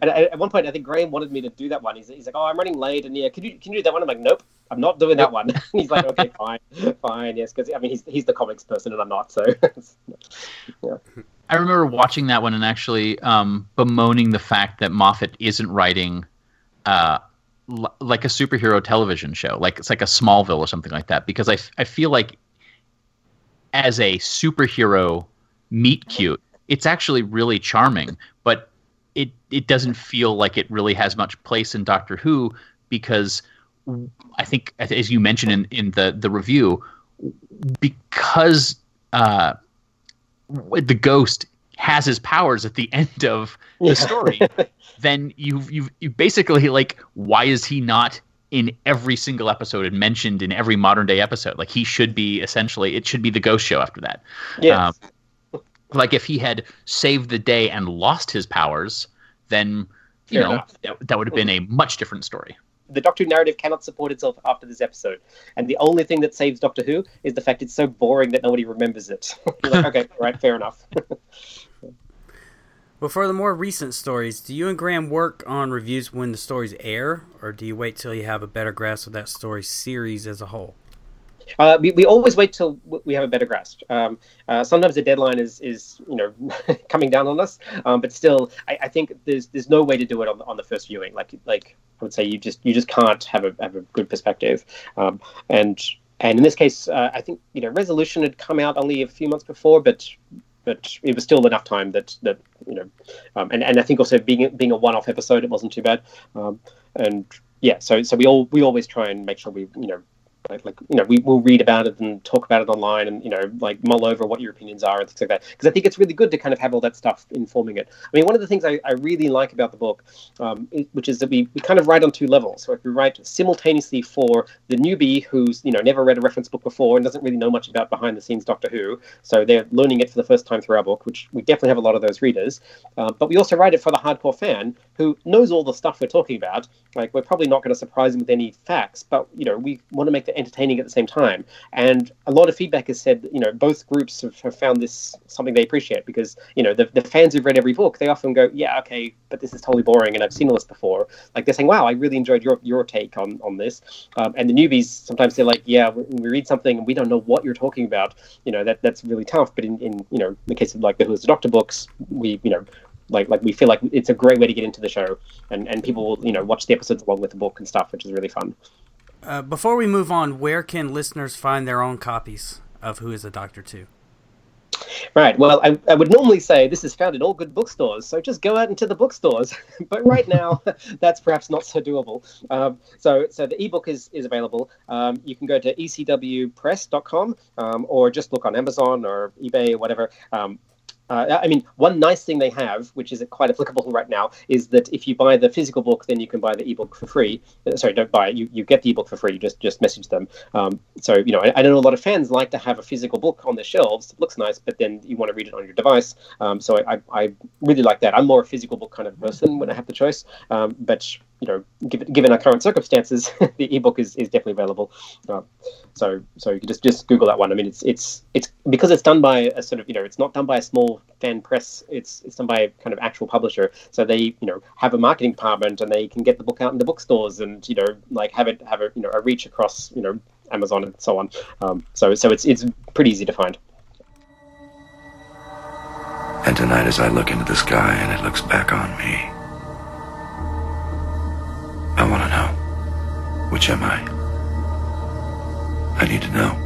and, at one point, I think Graham wanted me to do that one. He's, he's like, oh, I'm running late, and yeah, can you can you do that one? I'm like, nope, I'm not doing that one. he's like, okay, fine, fine, yes, because I mean, he's he's the comics person, and I'm not, so. yeah. I remember watching that one and actually um, bemoaning the fact that Moffat isn't writing. Uh, like a superhero television show, like it's like a Smallville or something like that, because I, I feel like as a superhero meet cute, it's actually really charming, but it it doesn't feel like it really has much place in Doctor Who because I think as you mentioned in, in the the review, because uh, the ghost has his powers at the (laughs) end of the yeah. story, then you've you've you basically like why is he not in every single episode and mentioned in every modern day episode. Like he should be essentially, it should be the ghost show after that. Yeah. Um, like if he had saved the day and lost his powers, then you Fair know that, that, would have been a much different story. the Doctor Who narrative cannot support itself after this episode, and the only thing that saves Doctor Who is the fact it's so boring that nobody remembers it. (laughs) like, (laughs) okay, right, fair enough. Well, for the more recent stories, do you and Graham work on reviews when the stories air, or do you wait till you have a better grasp of that story series as a whole? Uh, we, we always wait till we have a better grasp. Um, uh, sometimes the deadline is is you know (laughs) coming down on us, um, but still, I, I, think there's there's no way to do it on, on the first viewing. Like like I would say, you just you just can't have a have a good perspective, um, and and in this case, uh, I think you know Resolution had come out only a few months before, but but it was still enough time that that you know, um, and and I think also being being a one-off episode, it wasn't too bad, um, and yeah, so so we all we always try and make sure we you know like, like you know we will read about it and talk about it online and you know like mull over what your opinions are and things like that because I think it's really good to kind of have all that stuff informing it. I mean, one of the things I, I really like about the book, um, which is that we, we kind of write on two levels. So if we write simultaneously for the newbie who's you know never read a reference book before and doesn't really know much about behind the scenes Doctor Who, so they're learning it for the first time through our book, which we definitely have a lot of those readers. Uh, but we also write it for the hardcore fan who knows all the stuff we're talking about. Like we're probably not going to surprise them with any facts, but you know we want to make it entertaining at the same time. And a lot of feedback has said, you know, both groups have, have found this something they appreciate because, you know, the, the fans who've read every book, they often go, yeah, okay, but this is totally boring and I've seen all this before. Like they're saying, wow, I really enjoyed your, your take on, on this. Um, and the newbies, sometimes they're like, yeah, we read something and we don't know what you're talking about. You know, that that's really tough. But in, in you know, the case of like the Who's the Doctor books, we, you know, like like we feel like it's a great way to get into the show and and people will you know watch the episodes along with the book and stuff which is really fun uh, before we move on, where can listeners find their own copies of Who is a Doctor 2? Right. Well, I, I would normally say this is found in all good bookstores, so just go out into the bookstores. (laughs) but right now, (laughs) that's perhaps not so doable. Um, so, so the ebook is is available. Um, you can go to ecwpress.com um, or just look on Amazon or eBay or whatever. Uh, I mean, one nice thing they have, which is quite applicable right now, is that if you buy the physical book, then you can buy the ebook for free. Uh, sorry, don't buy it. You, you get the ebook for free. You just just message them. Um, so you know, I, I, know a lot of fans like to have a physical book on their shelves. It looks nice, but then you want to read it on your device. Um, so I, I, really like that. I'm more a physical book kind of person when I have the choice. Um, but you know, given, given our current circumstances, (laughs) the ebook is, is definitely available. Uh, so so you can just just Google that one. I mean, it's it's it's because it's done by a sort of you know, it's not done by a small fan press. It's it's done by a kind of actual publisher. So they you know have a marketing department and they can get the book out in the bookstores and you know like have it have a you know a reach across you know Amazon and so on. Um, so so it's it's pretty easy to find. And tonight, as I look into the sky and it looks back on me. I want to know. Which am I? I need to know.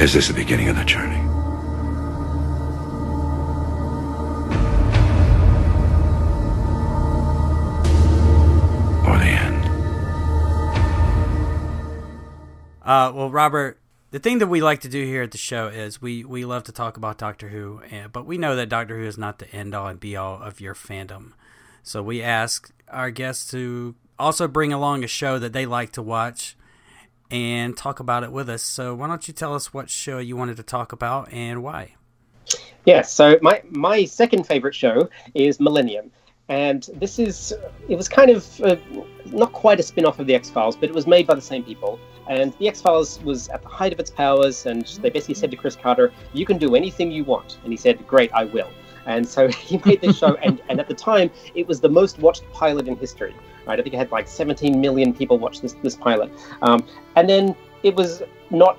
Is this the beginning of the journey? Or the end? Uh, well, Robert, the thing that we like to do here at the show is we, we love to talk about Doctor Who, but we know that Doctor Who is not the end all and be all of your fandom. So we ask our guests to also bring along a show that they like to watch and talk about it with us. So why don't you tell us what show you wanted to talk about and why? Yes, so my my second favorite show is Millennium, and this is it was kind of uh, not quite a spin-off of the X Files, but it was made by the same people. And the X Files was at the height of its powers, and they basically said to Chris Carter, "You can do anything you want," and he said, "Great, I will." And so (laughs) he made this show, and, and at the time, it was the most watched pilot in history. Right? I think it had like 17 million people watch this this pilot. Um, and then it was not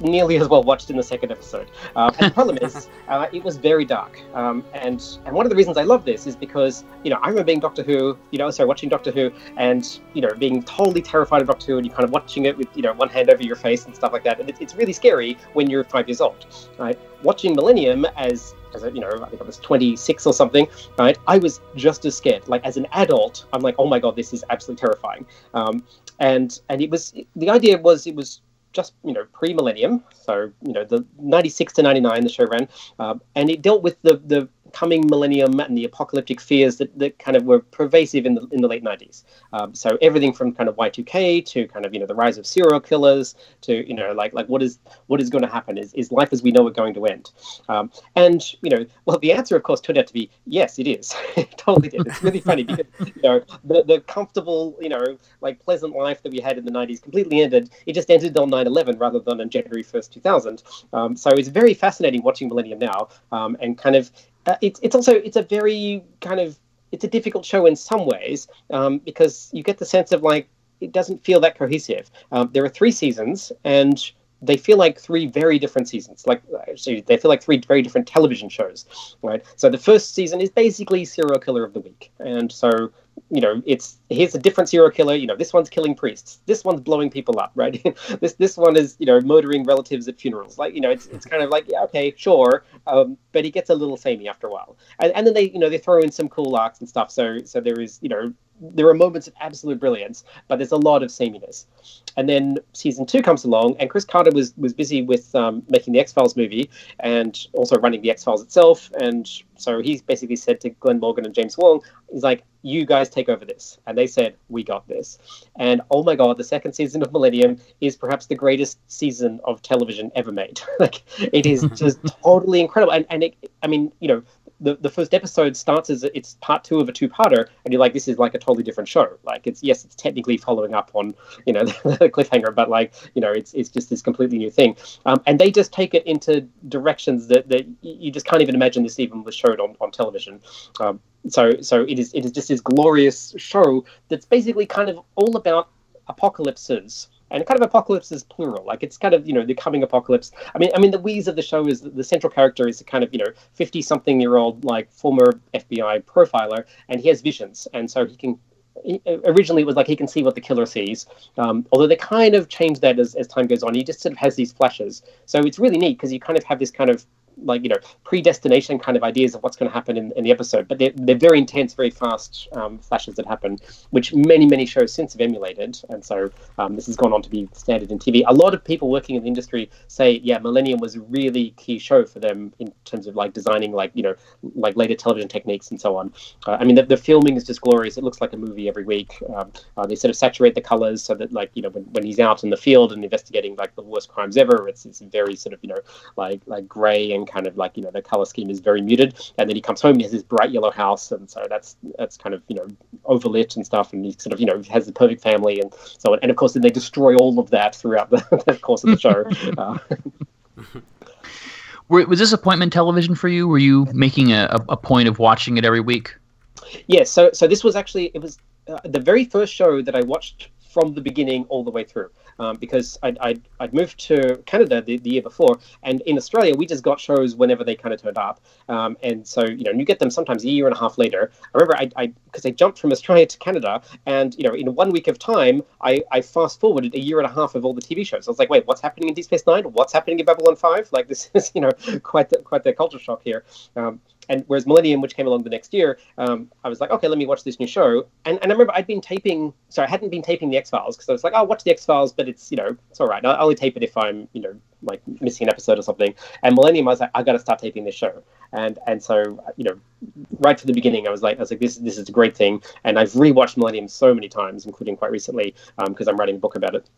nearly as well watched in the second episode. Uh, and the problem is, (laughs) uh, it was very dark. Um, and and one of the reasons I love this is because you know I remember being Doctor Who, you know, sorry, watching Doctor Who, and you know being totally terrified of Doctor Who, and you kind of watching it with you know one hand over your face and stuff like that. And it, it's really scary when you're five years old. Right? Watching Millennium as as a, you know, I think I was 26 or something, right? I was just as scared. Like as an adult, I'm like, oh my god, this is absolutely terrifying. Um, and and it was the idea was it was just you know pre-millennium, so you know the 96 to 99 the show ran, um, and it dealt with the the coming millennium and the apocalyptic fears that, that kind of were pervasive in the in the late 90s. Um, so everything from kind of Y2K to kind of you know the rise of serial killers to you know like like what is what is going to happen is, is life as we know it going to end? Um, and you know well the answer of course turned out to be yes it is (laughs) it totally did. It's really funny because you know the, the comfortable you know like pleasant life that we had in the 90s completely ended. It just ended on 9/11 rather than on January 1st 2000. Um, so it's very fascinating watching Millennium now um, and kind of uh, it's it's also it's a very kind of it's a difficult show in some ways um, because you get the sense of like it doesn't feel that cohesive. Um, there are three seasons, and they feel like three very different seasons. Like actually, they feel like three very different television shows, right? So the first season is basically serial killer of the week, and so you know, it's here's a different serial killer. You know, this one's killing priests. This one's blowing people up, (laughs) right? this this one is you know murdering relatives at funerals. Like you know, it's, it's kind of like yeah, okay, sure, um, but it gets a little samey after a while. And, and then they you know they throw in some cool arcs and stuff. So so there is you know there are moments of absolute brilliance, but there's a lot of sameness. And then season two comes along, and Chris Carter was was busy with um, making the X Files movie and also running the X Files itself. And so he basically said to Glenn Morgan and James Wong, he's like, "You guys take over this," and they said, "We got this." And oh my god, the second season of Millennium is perhaps the greatest season of television ever made. (laughs) like it is (laughs) just totally incredible, and and it, I mean, you know, the, the first episode starts as it's part two of a two-parter, and you're like, this is like a totally different show. Like it's yes, it's technically following up on you know (laughs) the, cliffhanger, but like you know it's it's just this completely new thing. Um, and they just take it into directions that, that you just can't even imagine this even was showed on on television. Um, so so it is it is just this glorious show that's basically kind of all about apocalypses and kind of apocalypse is plural. Like it's kind of you know the coming apocalypse. I mean, I mean the wheeze of the show is the central character is a kind of you know fifty something year old like former FBI profiler, and he has visions, and so he can. He, originally, it was like he can see what the killer sees. Um, although they kind of change that as, as time goes on. He just sort of has these flashes. So it's really neat because you kind of have this kind of like you know predestination kind of ideas of what's going to happen in, in the episode but they're, they're very intense very fast um, flashes that happen which many many shows since have emulated. And so um, this has gone on to be standard in tv a lot of people working in the industry say yeah millennium was a really key show for them in terms of like designing like you know like later television techniques and so on. Uh, i mean the, the filming is just glorious. It looks like a movie every week. Um, uh, they sort of saturate the colors so that like you know when, when he's out in the field and investigating like the worst crimes ever it's, it's very sort of you know like like gray and kind of like you know the color scheme is very muted, and then he comes home and he has this bright yellow house, and so that's that's kind of you know overlit and stuff, and he sort of you know has the perfect family and so on, and of course then they destroy all of that throughout the, (laughs) the course of the show. (laughs) uh, was this appointment television for you? Were you making a, a point of watching it every week? Yes. Yeah, so so this was actually it was uh, the very first show that I watched from the beginning all the way through um, because I'd, I'd, I'd, moved to Canada the, the, year before, and in Australia we just got shows whenever they kind of turned up, um, and so you know you get them sometimes a year and a half later. I remember I because I, I, jumped from Australia to Canada, and you know in one week of time I, I fast forwarded a year and a half of all the TV shows. I was like, wait, what's happening in Deep Space Nine? What's happening in Babylon Five? Like this is (laughs) you know quite the, quite the culture shock here. Um, and whereas Millennium, which came along the next year, um, I was like, okay, let me watch this new show. And, and I remember I'd been taping, sorry, I hadn't been taping the X Files because I was like, I'll watch the X Files, but it's, you know, it's all right. I'll only tape it if I'm, you know, like missing an episode or something. And Millennium, I was like, I got to start taping this show. And and so, you know, right from the beginning, I was like, I was like, this this is a great thing. And I've rewatched Millennium so many times, including quite recently, because um, I'm writing a book about it.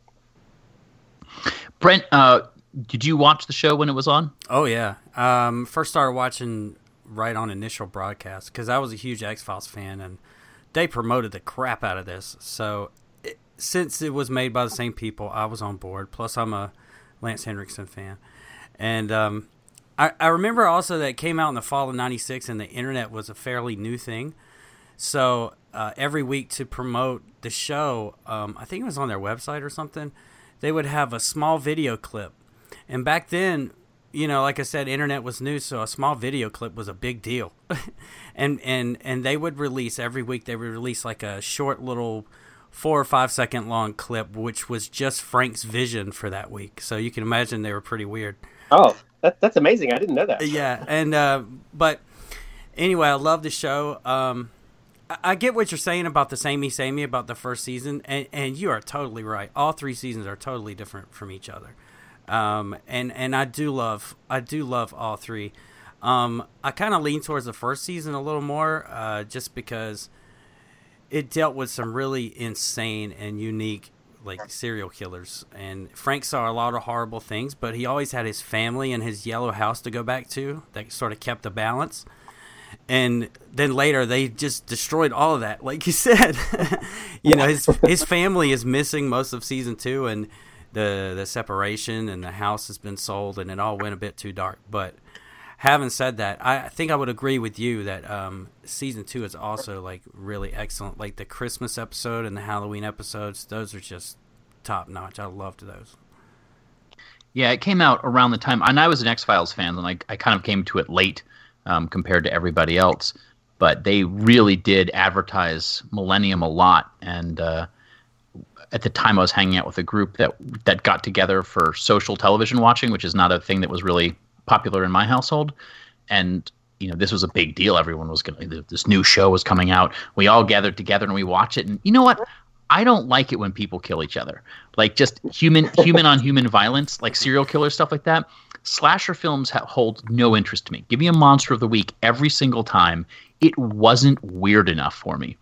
Brent, uh, did you watch the show when it was on? Oh yeah. Um, first started watching right on initial broadcast because I was a huge X Files fan and they promoted the crap out of this. So it, since it was made by the same people, I was on board. Plus, I'm a Lance Henriksen fan, and um, I, I remember also that it came out in the fall of '96, and the internet was a fairly new thing. So uh, every week to promote the show, um, I think it was on their website or something. They would have a small video clip, and back then you know, like I said, internet was new, so a small video clip was a big deal. (laughs) and and and they would release every week. They would release like a short little four or five second long clip, which was just Frank's vision for that week. So you can imagine they were pretty weird. Oh, that, that's amazing! I didn't know that. yeah, and uh, but anyway, I love the show. Um, I, I get what you're saying about the samey samey about the first season, and, and you are totally right. All three seasons are totally different from each other. Um, and and I do love I do love all three. Um, I kind of lean towards the first season a little more, uh, just because it dealt with some really insane and unique like serial killers. And Frank saw a lot of horrible things, but he always had his family and his yellow house to go back to. That sort of kept the balance. And then later they just destroyed all of that, like you (laughs) said. (laughs) you know, his his family is missing most of season two, and the the separation and the house has been sold, and it all went a bit too dark. But having said that, I think I would agree with you that um, season two is also like really excellent. Like the Christmas episode and the Halloween episodes, those are just top notch. I loved those. Yeah, it came out around the time, and I was an X Files fan, and I, I kind of came to it late um, compared to everybody else. But they really did advertise Millennium a lot, and uh, at the time I was hanging out with a group that that got together for social television watching, which is not a thing that was really popular in my household. And you know, this was a big deal. Everyone was going to this new show was coming out. We all gathered together and we watch it. And you know what? I don't like it when people kill each other. Like just human human on human violence, like serial killer stuff like that. Slasher films ha- hold no interest to me. Give me a monster of the week every single time. It wasn't weird enough for me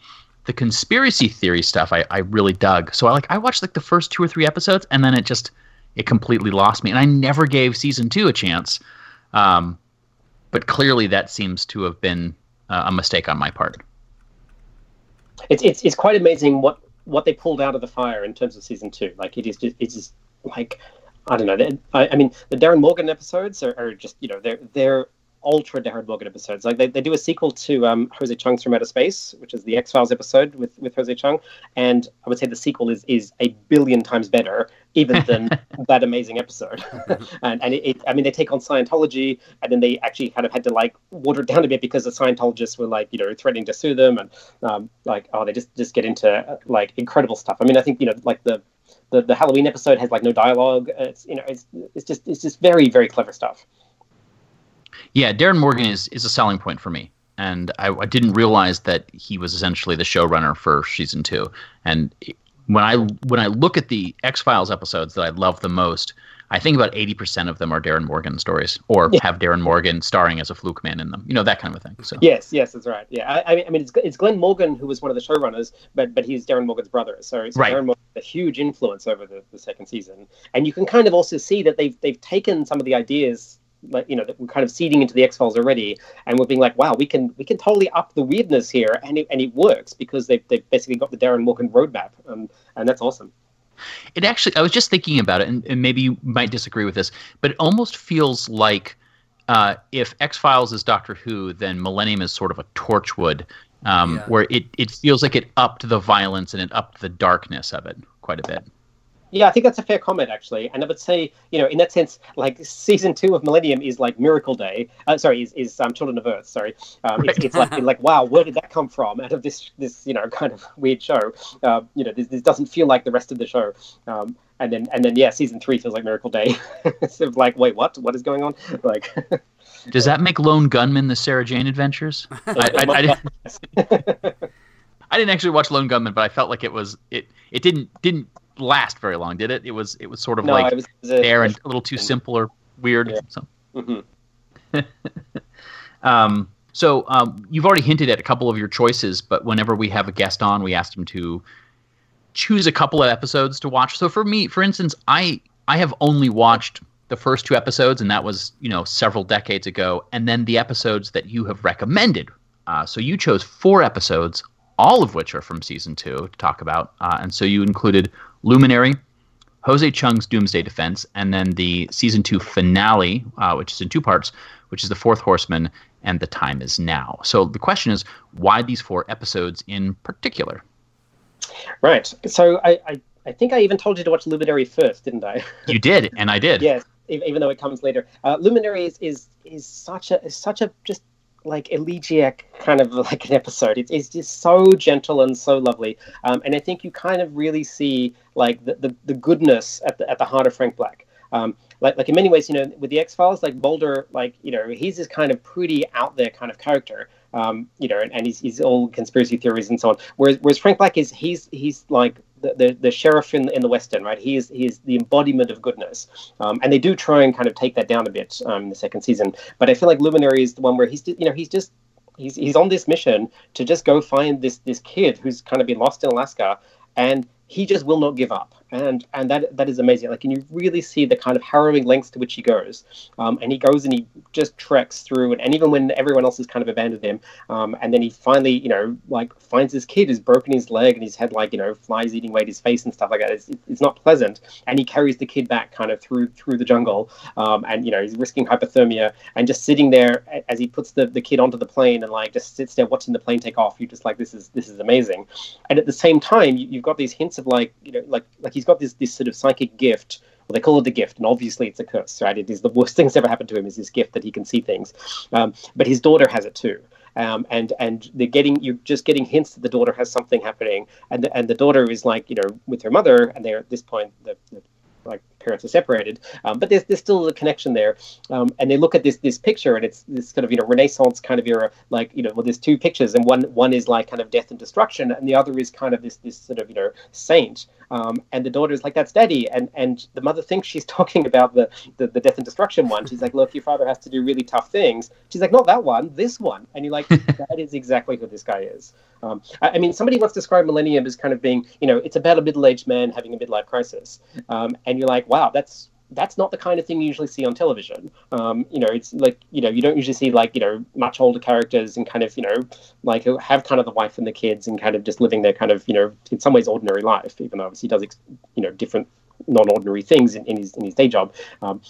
the conspiracy theory stuff I, I really dug. So I like I watched like the first two or three episodes and then it just it completely lost me. And I never gave season two a chance. Um, but clearly that seems to have been uh, a mistake on my part. It's, it's it's quite amazing what what they pulled out of the fire in terms of season two. Like it is just it's just like I don't know. I, I mean, the Darin Morgan episodes are, are just you know they're they're ultra Darin Morgan episodes. Like they, they do a sequel to um, Jose Chung's From Outer Space, which is the X Files episode with, with Jose Chung, and I would say the sequel is is a billion times better even than (laughs) that amazing episode. (laughs) and and it, it, I mean, they take on Scientology, and then they actually kind of had to like water it down a bit because the Scientologists were like you know threatening to sue them, and um, like oh they just just get into uh, like incredible stuff. I mean, I think you know like the the, the Halloween episode has like no dialogue. It's you know it's it's just it's just very very clever stuff. Yeah, Darin Morgan is is a selling point for me, and I, I didn't realize that he was essentially the showrunner for season two. And when I when I look at the X Files episodes that I love the most, I think about eighty percent of them are Darin Morgan stories, or yeah. have Darin Morgan starring as a fluke man in them. You know that kind of a thing. So yes, yes, that's right. Yeah, I, I mean, it's, it's Glenn Morgan who was one of the showrunners, but but he's Darin Morgan's brother. So, so right. Darren Morgan a huge influence over the, the second season, and you can kind of also see that they've they've taken some of the ideas like you know that we're kind of seeding into the X Files already, and we're being like, wow, we can we can totally up the weirdness here, and it, and it works because they've they've basically got the Darin Morgan roadmap, um, and that's awesome. It actually, I was just thinking about it, and, and maybe you might disagree with this, but it almost feels like uh, if X Files is Doctor Who, then Millennium is sort of a Torchwood, um, yeah. where it, it feels like it upped the violence and it upped the darkness of it quite a bit. Yeah, I think that's a fair comment actually, and I would say, you know, in that sense, like season two of Millennium is like Miracle Day. Uh, sorry, is, is um, Children of Earth. Sorry, um, right. it's, it's like like wow, where did that come from? Out of this this you know kind of weird show. Uh, you know, this, this, doesn't feel like the rest of the show. Um, and then and then yeah, season three feels like Miracle Day. (laughs) so like, wait, what? What is going on? (laughs) Like. Does that make Lone Gunmen the Sarah Jane Adventures? (laughs) I, I, I, didn't, I didn't actually watch Lone Gunmen, but I felt like it was it. It didn't didn't last very long, did it? It was it was sort of no, like was, was a, and a little too simple or weird. Yeah. So. Mm-hmm. (laughs) um, so um, you've already hinted at a couple of your choices, but whenever we have a guest on, we ask them to choose a couple of episodes to watch. So for me, for instance, I I have only watched the first two episodes, and that was you know several decades ago, and then the episodes that you have recommended. Uh, so you chose four episodes, all of which are from season two to talk about, uh, and so you included Luminary, Jose Chung's Doomsday Defense, and then the season two finale, uh, which is in two parts, which is The Fourth Horseman and The Time Is Now. So the question is, why these four episodes in particular? Right. So I, I, I think I even told you to watch Luminary first, didn't I? (laughs) you did, and I did. yes, even though it comes later. Uh, Luminary is, is is such a is such a just like elegiac kind of (laughs) like an episode. It's, it's just so gentle and so lovely. Um, and I think you kind of really see like the, the, the goodness at the, at the heart of Frank Black. Um, like, like in many ways, you know, with the X Files, like Mulder, like you know, he's this kind of pretty out there kind of character, um, you know, and, and he's, he's all conspiracy theories and so on. Whereas, whereas Frank Black is he's he's like the, the, sheriff in in the western, right? He is he is the embodiment of goodness, um, and they do try and kind of take that down a bit um, in the second season. But I feel like Luminary is the one where he's you know he's just he's he's on this mission to just go find this this kid who's kind of been lost in Alaska, and he just will not give up and and that that is amazing. Like, and you really see the kind of harrowing lengths to which he goes. Um, and he goes and he just treks through, and, and even when everyone else has kind of abandoned him, um, and then he finally, you know, like finds his kid who's broken his leg and he's had like you know flies eating away at his face and stuff like that. It's, it's not pleasant, and he carries the kid back kind of through through the jungle, um, and you know he's risking hypothermia and just sitting there as he puts the, the kid onto the plane and like just sits there watching the plane take off. You're just like this is this is amazing, and at the same time you, you've got these hints of like you know like like he's got this this sort of psychic gift. Well, they call it a gift, and obviously it's a curse, right? It is the worst (laughs) thing that's ever happened to him is this gift that he can see things. Um, but his daughter has it too. Um, and and they're getting you're just getting hints that the daughter has something happening, and the, and the daughter is like you know with her mother, and they're at this point the, the like parents are separated, um, but there's there's still a connection there. Um, and they look at this this picture, and it's this kind of you know Renaissance kind of era, like you know, well, there's two pictures, and one one is like kind of death and destruction, and the other is kind of this this sort of you know saint. Um, and the daughter is like, "That's daddy," and and the mother thinks she's (laughs) talking about the, the, the death and destruction one. She's like, "Look, your father has to do really tough things." She's like, "Not that one, this one." And you're like, (laughs) "That is exactly who this guy is." Um, I, I, mean, somebody once described Millennium as kind of being, you know, it's about a middle-aged man having a midlife crisis, um, and you're like, "Wow, that's that's not the kind of thing you usually see on television. Um, you know, it's like you know you don't usually see like you know much older characters and kind of you know like who have kind of the wife and the kids and kind of just living their kind of you know in some ways ordinary life, even though obviously does you know different non-ordinary things in, in, his in his day job, um,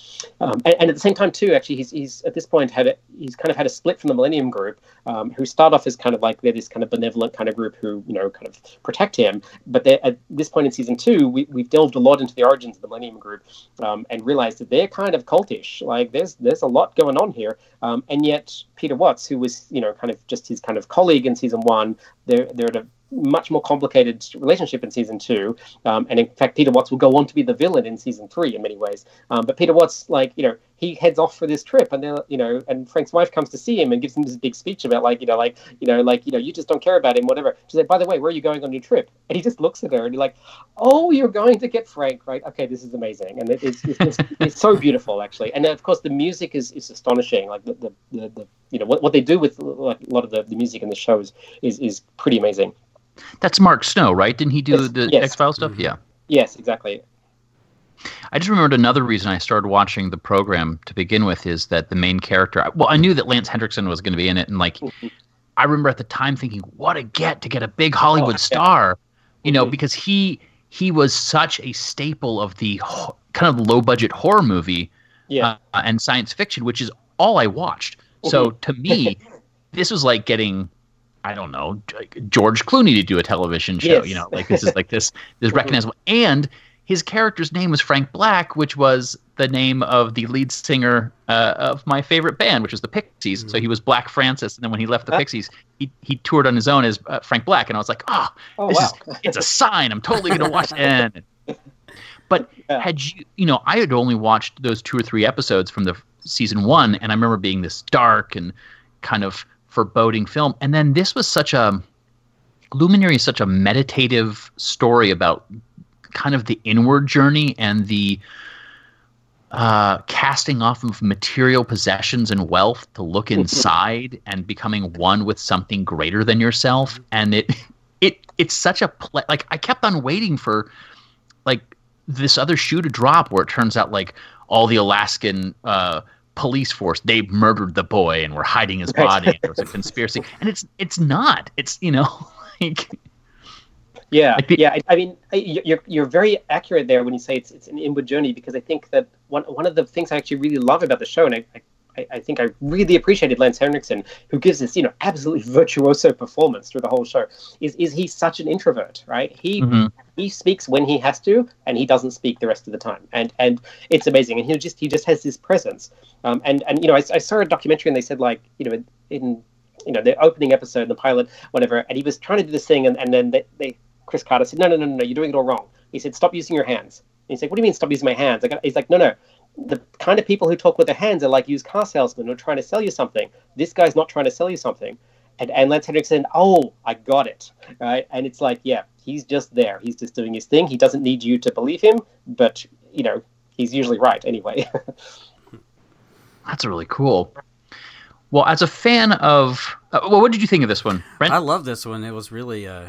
um, and, and, at the same time too, actually, he's, he's at this point had a, he's kind of had a split from the Millennium Group, um, who start off as kind of like they're this kind of benevolent kind of group who you know kind of protect him, but at this point in season two, we, we've delved a lot into the origins of the Millennium Group um, and realized that they're kind of cultish. Like there's there's a lot going on here, um, and yet Peter Watts, who was you know kind of just his kind of colleague in season one, they're they're at a much more complicated relationship in season two. Um, and in fact, Peter Watts will go on to be the villain in season three in many ways. Um, but Peter Watts, like, you know, he heads off for this trip and then, you know, and Frank's wife comes to see him and gives him this big speech about like, you know, like, you know, like, you know, you just don't care about him, whatever. She said, by the way, where are you going on your trip? And he just looks at her and he's like, oh, you're going to get Frank, right? Okay, this is amazing. And it, it's, it's, it's, it's, so beautiful, actually. And then, of course, the music is, is astonishing. Like the, the, the, the you know, what, what they do with like, a lot of the, the music in the shows is, is pretty amazing. That's Mark Snow, right? Didn't he do yes, the yes. X Files stuff? Mm-hmm. Yeah. Yes, exactly. I just remembered another reason I started watching the program to begin with is that the main character. Well, I knew that Lance Henriksen was going to be in it, and like, mm-hmm. I remember at the time thinking, "What a get to get a big Hollywood oh, star," you know, mm-hmm. because he he was such a staple of the ho- kind of low budget horror movie, yeah. uh, and science fiction, which is all I watched. So mm-hmm. to me, this was like getting I don't know George Clooney to do a television show. Yes. You know, like this is like this this (laughs) mm-hmm. recognizable. And his character's name was Frank Black, which was the name of the lead singer uh, of my favorite band, which was the Pixies. Mm-hmm. So he was Black Francis, and then when he left the Pixies, he, he toured on his own as uh, Frank Black, and I was like, oh, oh this wow. is it's a sign. I'm totally gonna watch (laughs) it. but yeah. had you, you know, I had only watched those two or three episodes from the season one, and I remember being this dark and kind of foreboding film. And then this was such a Luminary is such a meditative story about kind of the inward journey and the uh, casting off of material possessions and wealth to look inside and becoming one with something greater than yourself. And it (laughs) it it's such a play. Like I kept on waiting for like this other shoe to drop where it turns out like all the Alaskan uh, police force they murdered the boy and were hiding his body and it was a conspiracy and it's it's not it's you know (laughs) like yeah like the, yeah I, I, mean you're you're very accurate there when you say it's it's an inward journey because i think that one one of the things i actually really love about the show and i, I I, I, think I really appreciated Lance Henriksen, who gives this, you know, absolutely virtuoso performance through the whole show. Is is he such an introvert, right? He mm-hmm. he speaks when he has to, and he doesn't speak the rest of the time, and and it's amazing. And he just he just has this presence. Um, and and you know, I, I saw a documentary, and they said like, you know, in you know the opening episode, the pilot, whatever, and he was trying to do this thing, and, and then they, they Chris Carter said, no, no, no, no, no, you're doing it all wrong. He said, stop using your hands. And he's like, what do you mean stop using my hands? He's like, no, no, the kind of people who talk with their hands are like used car salesmen who are trying to sell you something. This guy's not trying to sell you something. and, and Lance Henriksen, oh, I got it, right? And it's like, yeah, he's just there. He's just doing his thing. He doesn't need you to believe him, but you know, he's usually right anyway. (laughs) That's really cool. Well, as a fan of, uh, well, what did you think of this one, Brent? I love this one. It was really, uh,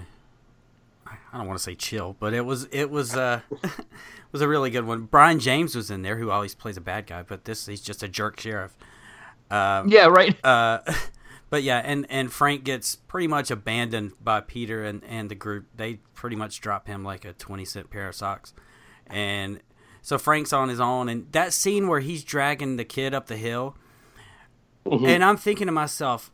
I don't want to say chill, but it was it was uh, (laughs) was a really good one. Brian James was in there, who always plays a bad guy, but this he's just a jerk sheriff. Um, yeah, right. Uh, (laughs) but yeah, and and Frank gets pretty much abandoned by Peter and and the group. They pretty much drop him like a twenty cent pair of socks, and so Frank's on his own. And that scene where he's dragging the kid up the hill, mm-hmm. and I'm thinking to myself,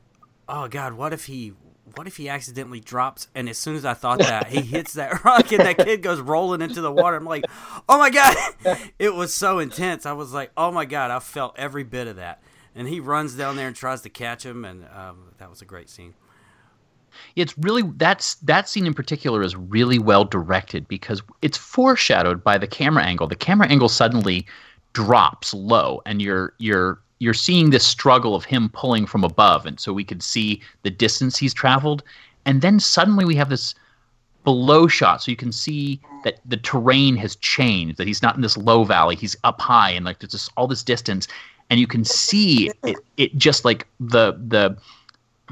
oh God, what if he what if he accidentally drops and as soon as I thought that he hits that (laughs) rock and that kid goes rolling into the water. I'm like oh my god. (laughs) It was so intense. I was like oh my god. I felt every bit of that. And he runs down there and tries to catch him, and um, that was a great scene. It's really that's that scene in particular is really well directed because it's foreshadowed by the camera angle. The camera angle suddenly drops low, and you're you're you're seeing this struggle of him pulling from above, and so we could see the distance he's traveled, and then suddenly we have this below shot, so you can see that the terrain has changed. That he's not in this low valley; he's up high, and like there's just all this distance, and you can see it, it just like the the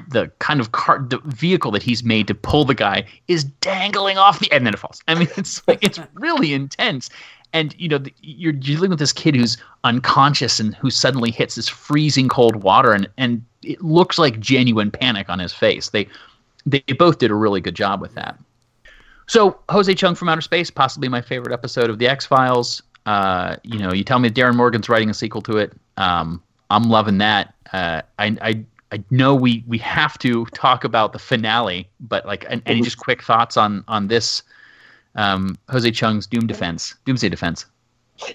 the kind of car the vehicle that he's made to pull the guy is dangling off the and then it falls. I mean, it's like it's (laughs) really intense. And you know, you're dealing with this kid who's unconscious and who suddenly hits this freezing cold water, and and it looks like genuine panic on his face. They they both did a really good job with that. So Jose Chung from Outer Space, possibly my favorite episode of the X Files. Uh, you know, you tell me Darin Morgan's writing a sequel to it. Um, I'm loving that. Uh, I, I I know we we have to talk about the finale, but like any just quick thoughts on on this um, Jose Chung's Doom Defense, Doomsday Defense.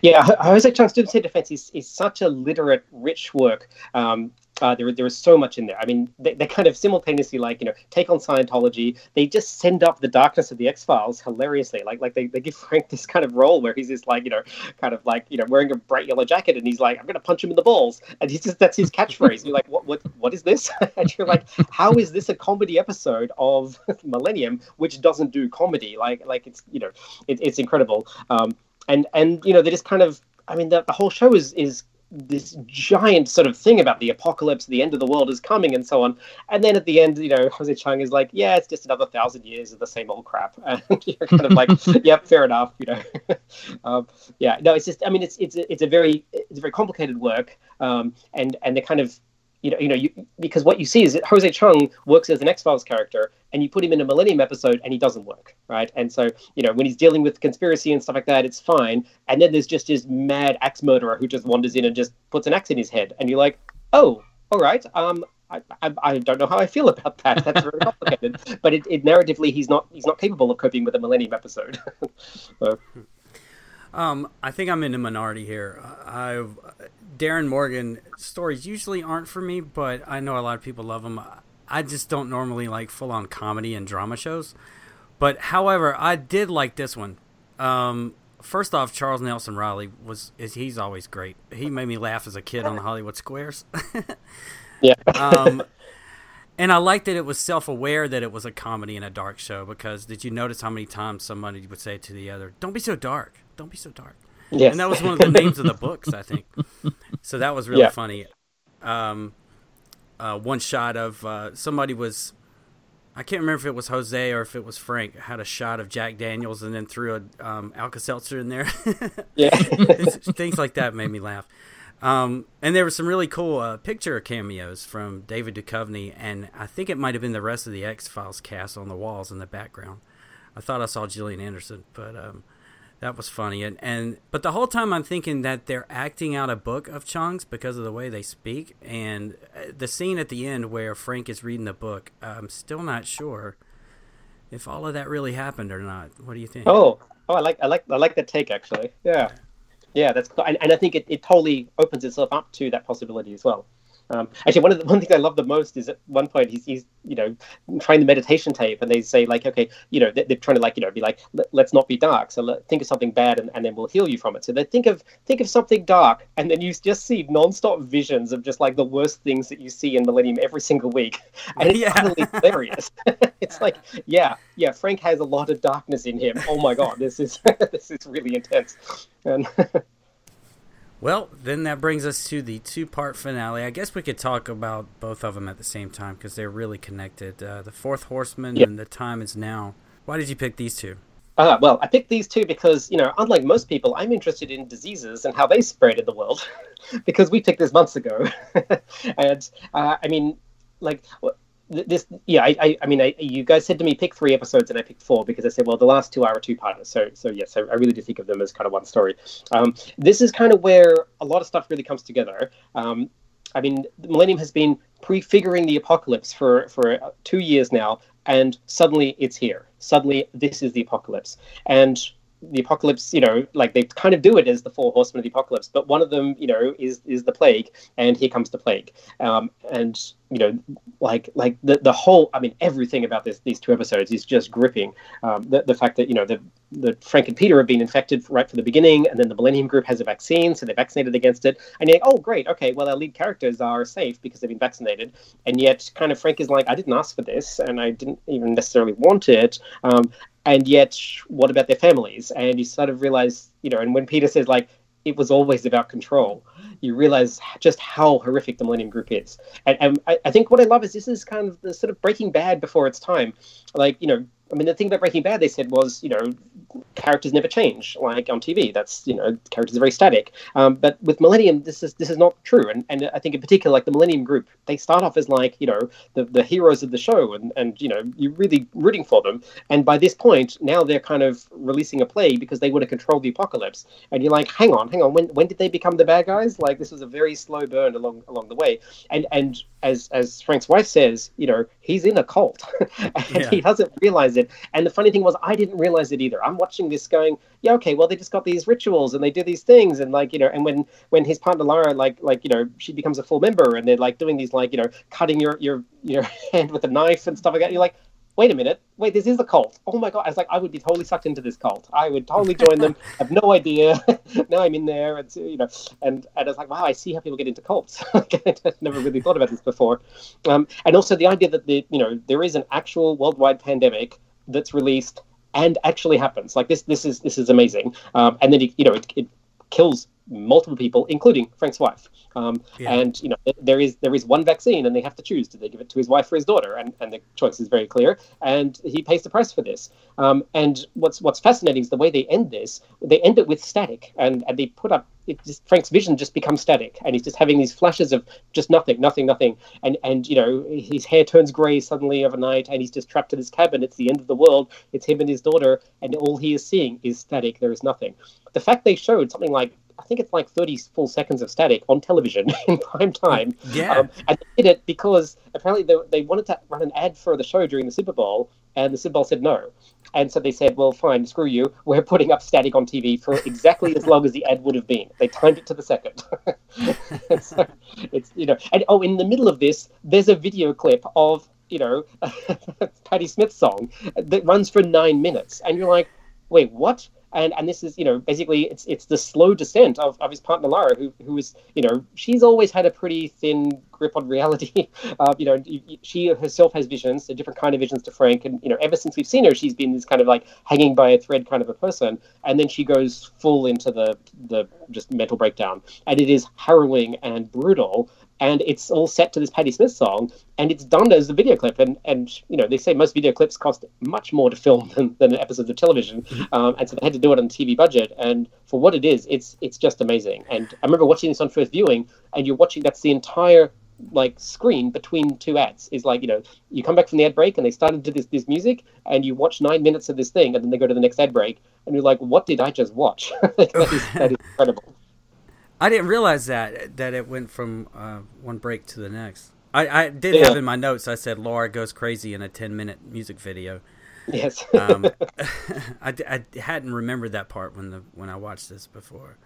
Yeah, Jose Chung's Doomsday Defense is, is such a literate, rich work. Um, uh, there, there is so much in there. I mean, they, they kind of simultaneously like you know take on Scientology. They just send up the darkness of the X Files hilariously. Like like they, they give Frank this kind of role where he's just like you know kind of like you know wearing a bright yellow jacket and he's like I'm gonna punch him in the balls and he's just that's his catchphrase. you're like what what what is this? (laughs) and you're like how is this a comedy episode of (laughs) Millennium which doesn't do comedy? Like like it's you know it, it's incredible. Um, and and you know they just kind of I mean the, the whole show is is this giant sort of thing about the apocalypse, the end of the world is coming, and so on. And then at the end, you know, (laughs) Jose Chung is like, "Yeah, it's just another thousand years of the same old crap," (laughs) and you're kind of like, (laughs) "Yep, fair enough," you know. um, yeah, no, it's just, I mean, it's it's it's a very it's a very complicated work, um, and and the kind of you know, you know, you, because what you see is that Jose Chung works as an X Files character, and you put him in a Millennium episode, and he doesn't work, right? And so, you know, when he's dealing with conspiracy and stuff like that, it's fine. And then there's just this mad axe murderer who just wanders in and just puts an axe in his head, and you're like, oh, all right, um, I, I, I, don't know how I feel about that. That's very (laughs) complicated. but it, it, narratively, he's not he's not capable of coping with a Millennium episode. (laughs) so. Um, I think I'm in the minority here. I Darin Morgan stories usually aren't for me, but I know a lot of people love them. I just don't normally like full on comedy and drama shows. But however, I did like this one. Um, first off, Charles Nelson Reilly was is he's always great. He made me laugh as a kid on the Hollywood Squares. yeah. (laughs) um, and I liked that it was self aware that it was a comedy and a dark show because did you notice how many times somebody would say to the other, "Don't be so dark. Don't be so dark." Yes. And that was one of the (laughs) names of the books, I think. So that was really yeah. funny. Um, uh, one shot of uh, somebody was, I can't remember if it was Jose or if it was Frank, had a shot of Jack Daniels and then threw a um, Alka Seltzer in there. (laughs) yeah. (laughs) Things like that made me laugh. Um, and there were some really cool uh, picture cameos from David Duchovny, and I think it might have been the rest of the X Files cast on the walls in the background. I thought I saw Gillian Anderson, but um, that was funny. And, and but the whole time I'm thinking that they're acting out a book of Chung's because of the way they speak. And uh, the scene at the end where Frank is reading the book, I'm still not sure if all of that really happened or not. What do you think? Oh, oh, I like I like I like that take actually. Yeah, yeah, that's and, and I think it, it totally opens itself up to that possibility as well. Um, actually, one of the (laughs) one thing I love the most is at one point he's, he's you know trying the meditation tape, and they say like, okay, you know, they're, trying to like you know be like, let's not be dark, so let, think of something bad, and, and then we'll heal you from it. So they think of think of something dark, and then you just see nonstop visions of just like the worst things that you see in Millennium every single week, (laughs) and it's yeah. utterly hilarious. (laughs) it's like, yeah, yeah, Frank has a lot of darkness in him. Oh my god, this is this is really intense, and. Well, then that brings us to the two part finale. I guess we could talk about both of them at the same time because they're really connected. Uh, the Fourth Horseman yep. and The Time Is Now. Why did you pick these two? Uh, well, I picked these two because, you know, unlike most people, I'm interested in diseases and how they spread in the world (laughs) because we picked this months ago. (laughs) and, uh, I mean, like, this yeah I, I, I mean I, you guys said to me pick three episodes and I picked four because I said well the last two are a two parters so so yes I, I, really do think of them as kind of one story. Um, this is kind of where a lot of stuff really comes together. Um, I mean the Millennium has been prefiguring the apocalypse for for two years now and suddenly it's here. Suddenly this is the apocalypse. And the apocalypse, you know, like they kind of do it as the four horsemen of the apocalypse, but one of them, you know, is is the plague, and here comes the plague, um, and you know, like like the the whole, I mean, everything about this these two episodes is just gripping. Um, the the fact that you know the the Frank and Peter have been infected right from the beginning, and then the Millennium Group has a vaccine, so they're vaccinated against it, and you're like, oh great, okay, well our lead characters are safe because they've been vaccinated, and yet kind of Frank is like, I didn't ask for this, and I didn't even necessarily want it, um, and yet what about their families? And you sort of realize you know and when peter says like it was always about control. You realize just how horrific the millennium group is. And, and I, I, think what i love is this is kind of the sort of breaking bad before its time. Like you know I mean, the thing about Breaking Bad, they said was, you know, characters never change like on TV. That's you know, characters are very static. Um, but with Millennium, this is this is not true. And and I think in particular, like the Millennium Group, they start off as like you know the the heroes of the show, and and you know you're really rooting for them. And by this point, now they're kind of releasing a plague because they want to control the apocalypse. And you're like, hang on, hang on, when when did they become the bad guys? Like this was a very slow burn along along the way. And and as as Frank's wife says, you know, he's in a cult, (laughs) and yeah. he doesn't realize it. And the funny thing was, I didn't realize it either. I'm watching this, going, yeah, okay, well, they just got these rituals and they do these things, and like you know, and when when his partner Lara, like like you know, she becomes a full member, and they're like doing these like you know, cutting your your your (laughs) hand with a knife and stuff like that. You're like, wait a minute, wait, this is a cult. Oh my god! I was like, I would be totally sucked into this cult. I would totally join them. I (laughs) have no idea. (laughs) now I'm in there, and you know, and, and I was like, wow, I see how people get into cults. I never really thought about this before. Um, and also the idea that the you know there is an actual worldwide pandemic that's released and actually happens. Like this, this is this is amazing. Um, and then you know it, it kills multiple people, including Frank's wife. Um, yeah. And you know, there is there is one vaccine, and they have to choose: do they give it to his wife or his daughter? And and the choice is very clear. And he pays the price for this. Um, and what's what's fascinating is the way they end this. They end it with static, and and they put up. It just, Frank's vision just becomes static, and he's just having these flashes of just nothing, nothing, nothing, and and you know his hair turns grey suddenly overnight, and he's just trapped in his cabin. It's the end of the world. It's him and his daughter, and all he is seeing is static. There is nothing. The fact they showed something like I think it's like 30 full seconds of static on television (laughs) in prime time. Yeah. Um, and they did it because apparently they, they wanted to run an ad for the show during the Super Bowl, and the Super Bowl said no. And so they said, well, fine, screw you. (laughs) We're putting up static on TV for exactly as long as the ad would have been. They timed it to the second. (laughs) so it's, you know, and oh, in the middle of this, there's a video clip of, you know, Patti Smith's song that runs for nine minutes. And you're like, wait, what? And and this is you know basically it's it's the slow descent of, of his partner Lara who who is you know she's always had a pretty thin grip on reality. (laughs) Uh, you know she herself has visions a different kind of visions to Frank. And you know ever since we've seen her she's been this kind of like hanging by a thread kind of a person. And then she goes full into the the just mental breakdown. And it is harrowing and brutal and it's all set to this Patti Smith song, and it's done as a video clip. And and you know they say most video clips cost much more to film (laughs) than, than episodes of television, mm-hmm. um, and so they had to do it on TV budget. And for what it is, it's it's just amazing. And I remember watching this on first viewing, and you're watching that's the entire like screen between two ads is like you know you come back from the ad break and they started to this this music and you watch nine minutes of this thing and then they go to the next ad break and you're like what did I just watch (laughs) that, is, that is (laughs) incredible. I didn't realize that that it went from uh, one break to the next. I, I did yeah. have in my notes. I said Laura goes crazy in a ten minute music video. Yes. um, (laughs) (laughs) I, I hadn't remembered that part when the when I watched this before.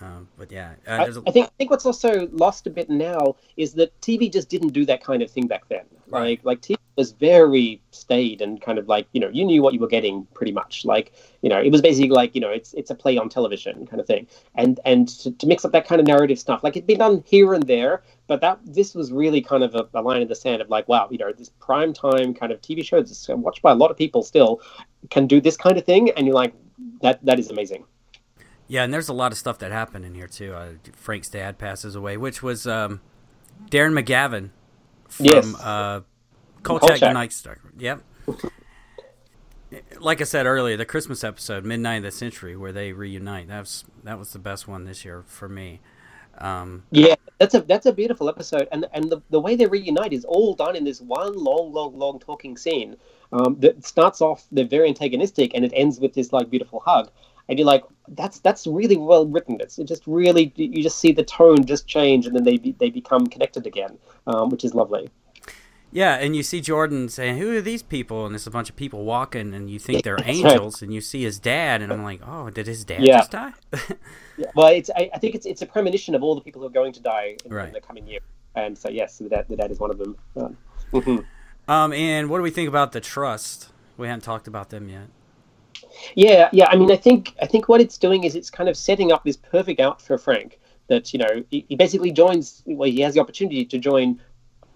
Um, but yeah, uh, I, a- I think I think what's also lost a bit now is that TV just didn't do that kind of thing back then. Right. Like like TV was very staid and kind of like you know you knew what you were getting pretty much. Like you know it was basically like you know it's it's a play on television kind of thing. And and to, to mix up that kind of narrative stuff, like it'd been done here and there, but that this was really kind of a, a line in the sand of like wow you know this prime time kind of TV show that's watched by a lot of people still can do this kind of thing, and you're like that that is amazing. Yeah, and there's a lot of stuff that happened in here too. Uh, Frank's dad passes away, which was um, Darren McGavin from Yes. uh, Kolchak Kolchak. Night Stalker. Yep. like I said earlier, the Christmas episode, Midnight of the Century, where they reunite. That was that was the best one this year for me. Um, Yeah, that's a that's a beautiful episode, and and the, the way they reunite is all done in this one long, long, long talking scene um, that starts off they're very antagonistic, and it ends with this like beautiful hug, and you're like, that's that's really well written. It's it just really you just see the tone just change, and then they be, they become connected again, um, which is lovely. Yeah, and you see Jordan saying, "Who are these people?" And there's a bunch of people walking, and you think they're angels, and you see his dad, and I'm like, "Oh, did his dad Yeah. just die?" Yeah, well, it's I, I think it's it's a premonition of all the people who are going to die in, Right. in the coming year, and so yes, the dad the dad is one of them. Um, (laughs) mhm. um, and what do we think about the trust? We haven't talked about them yet. Yeah, yeah. I mean, I think I think what it's doing is it's kind of setting up this perfect out for Frank. That you know, he, he basically joins. Well, he has the opportunity to join,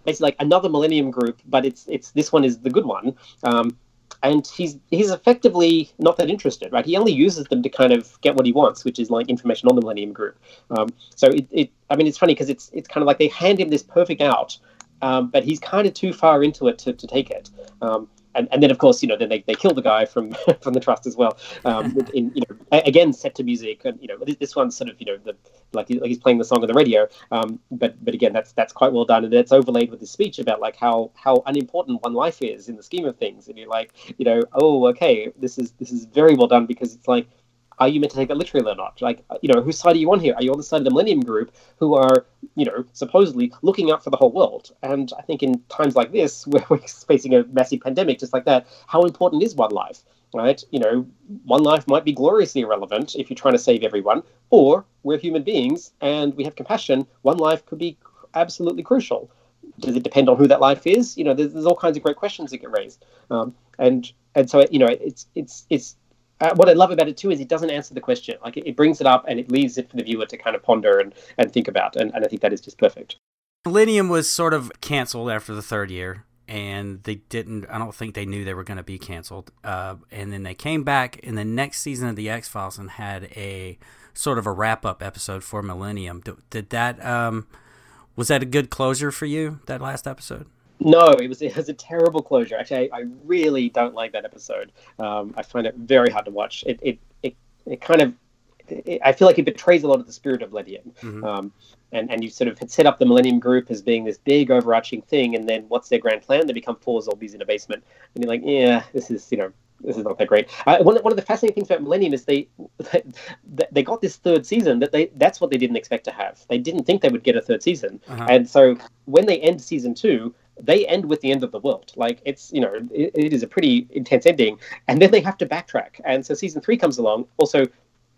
basically like another Millennium group, but it's it's this one is the good one. Um, and he's he's effectively not that interested, right? He only uses them to kind of get what he wants, which is like information on the Millennium Group. Um, so it, it, I mean, it's funny because it's it's kind of like they hand him this perfect out, um, but he's kind of too far into it to, to take it. Um, and, and then of course you know then they, they kill the guy from (laughs) from the trust as well. Um, (laughs) in you know again set to music and you know this, this one's sort of you know the like, he, like he's playing the song on the radio. Um, but but again that's that's quite well done and it's overlaid with this speech about like how how unimportant one life is in the scheme of things. And you're like you know oh okay this is this is very well done because it's like are you meant to take that literally or not? Like, you know, whose side are you on here? Are you on the side of the Millennium Group, who are, you know, supposedly looking out for the whole world? And I think in times like this, (laughs) where we're facing a massive pandemic just like that, how important is one life? Right? You know, one life might be gloriously irrelevant if you're trying to save everyone, or we're human beings and we have compassion. One life could be absolutely crucial. Does it depend on who that life is? You know, there's, there's all kinds of great questions that get raised, um, and and so you know, it's it's it's uh, what I love about it too is it doesn't answer the question. Like it, it brings it up and it leaves it for the viewer to kind of ponder and, and think about. And, and I think that is just perfect. Millennium was sort of canceled after the third year, and they didn't. I don't think they knew they were going to be canceled. Uh, and then they came back in the next season of the X Files and had a sort of a wrap up episode for Millennium. Did, did that um, was that a good closure for you? That last episode? No, it was it was a terrible closure. Actually, I, I really don't like that episode. Um, I find it very hard to watch. It it it, it kind of it, I feel like it betrays a lot of the spirit of Millennium. Mhm. Um, and and you sort of had set up the Millennium Group as being this big overarching thing, and then what's their grand plan? They become four zombies in a basement, and you're like, yeah, this is you know. This is not that great. Uh, one, one of the fascinating things about Millennium is they, (laughs) they they got this third season that they that's what they didn't expect to have. They didn't think they would get a third season, Uh-huh. and so when they end season two, they end with the end of the world. Like it's you know it, it is a pretty intense ending, and then they have to backtrack. And so season three comes along. Also,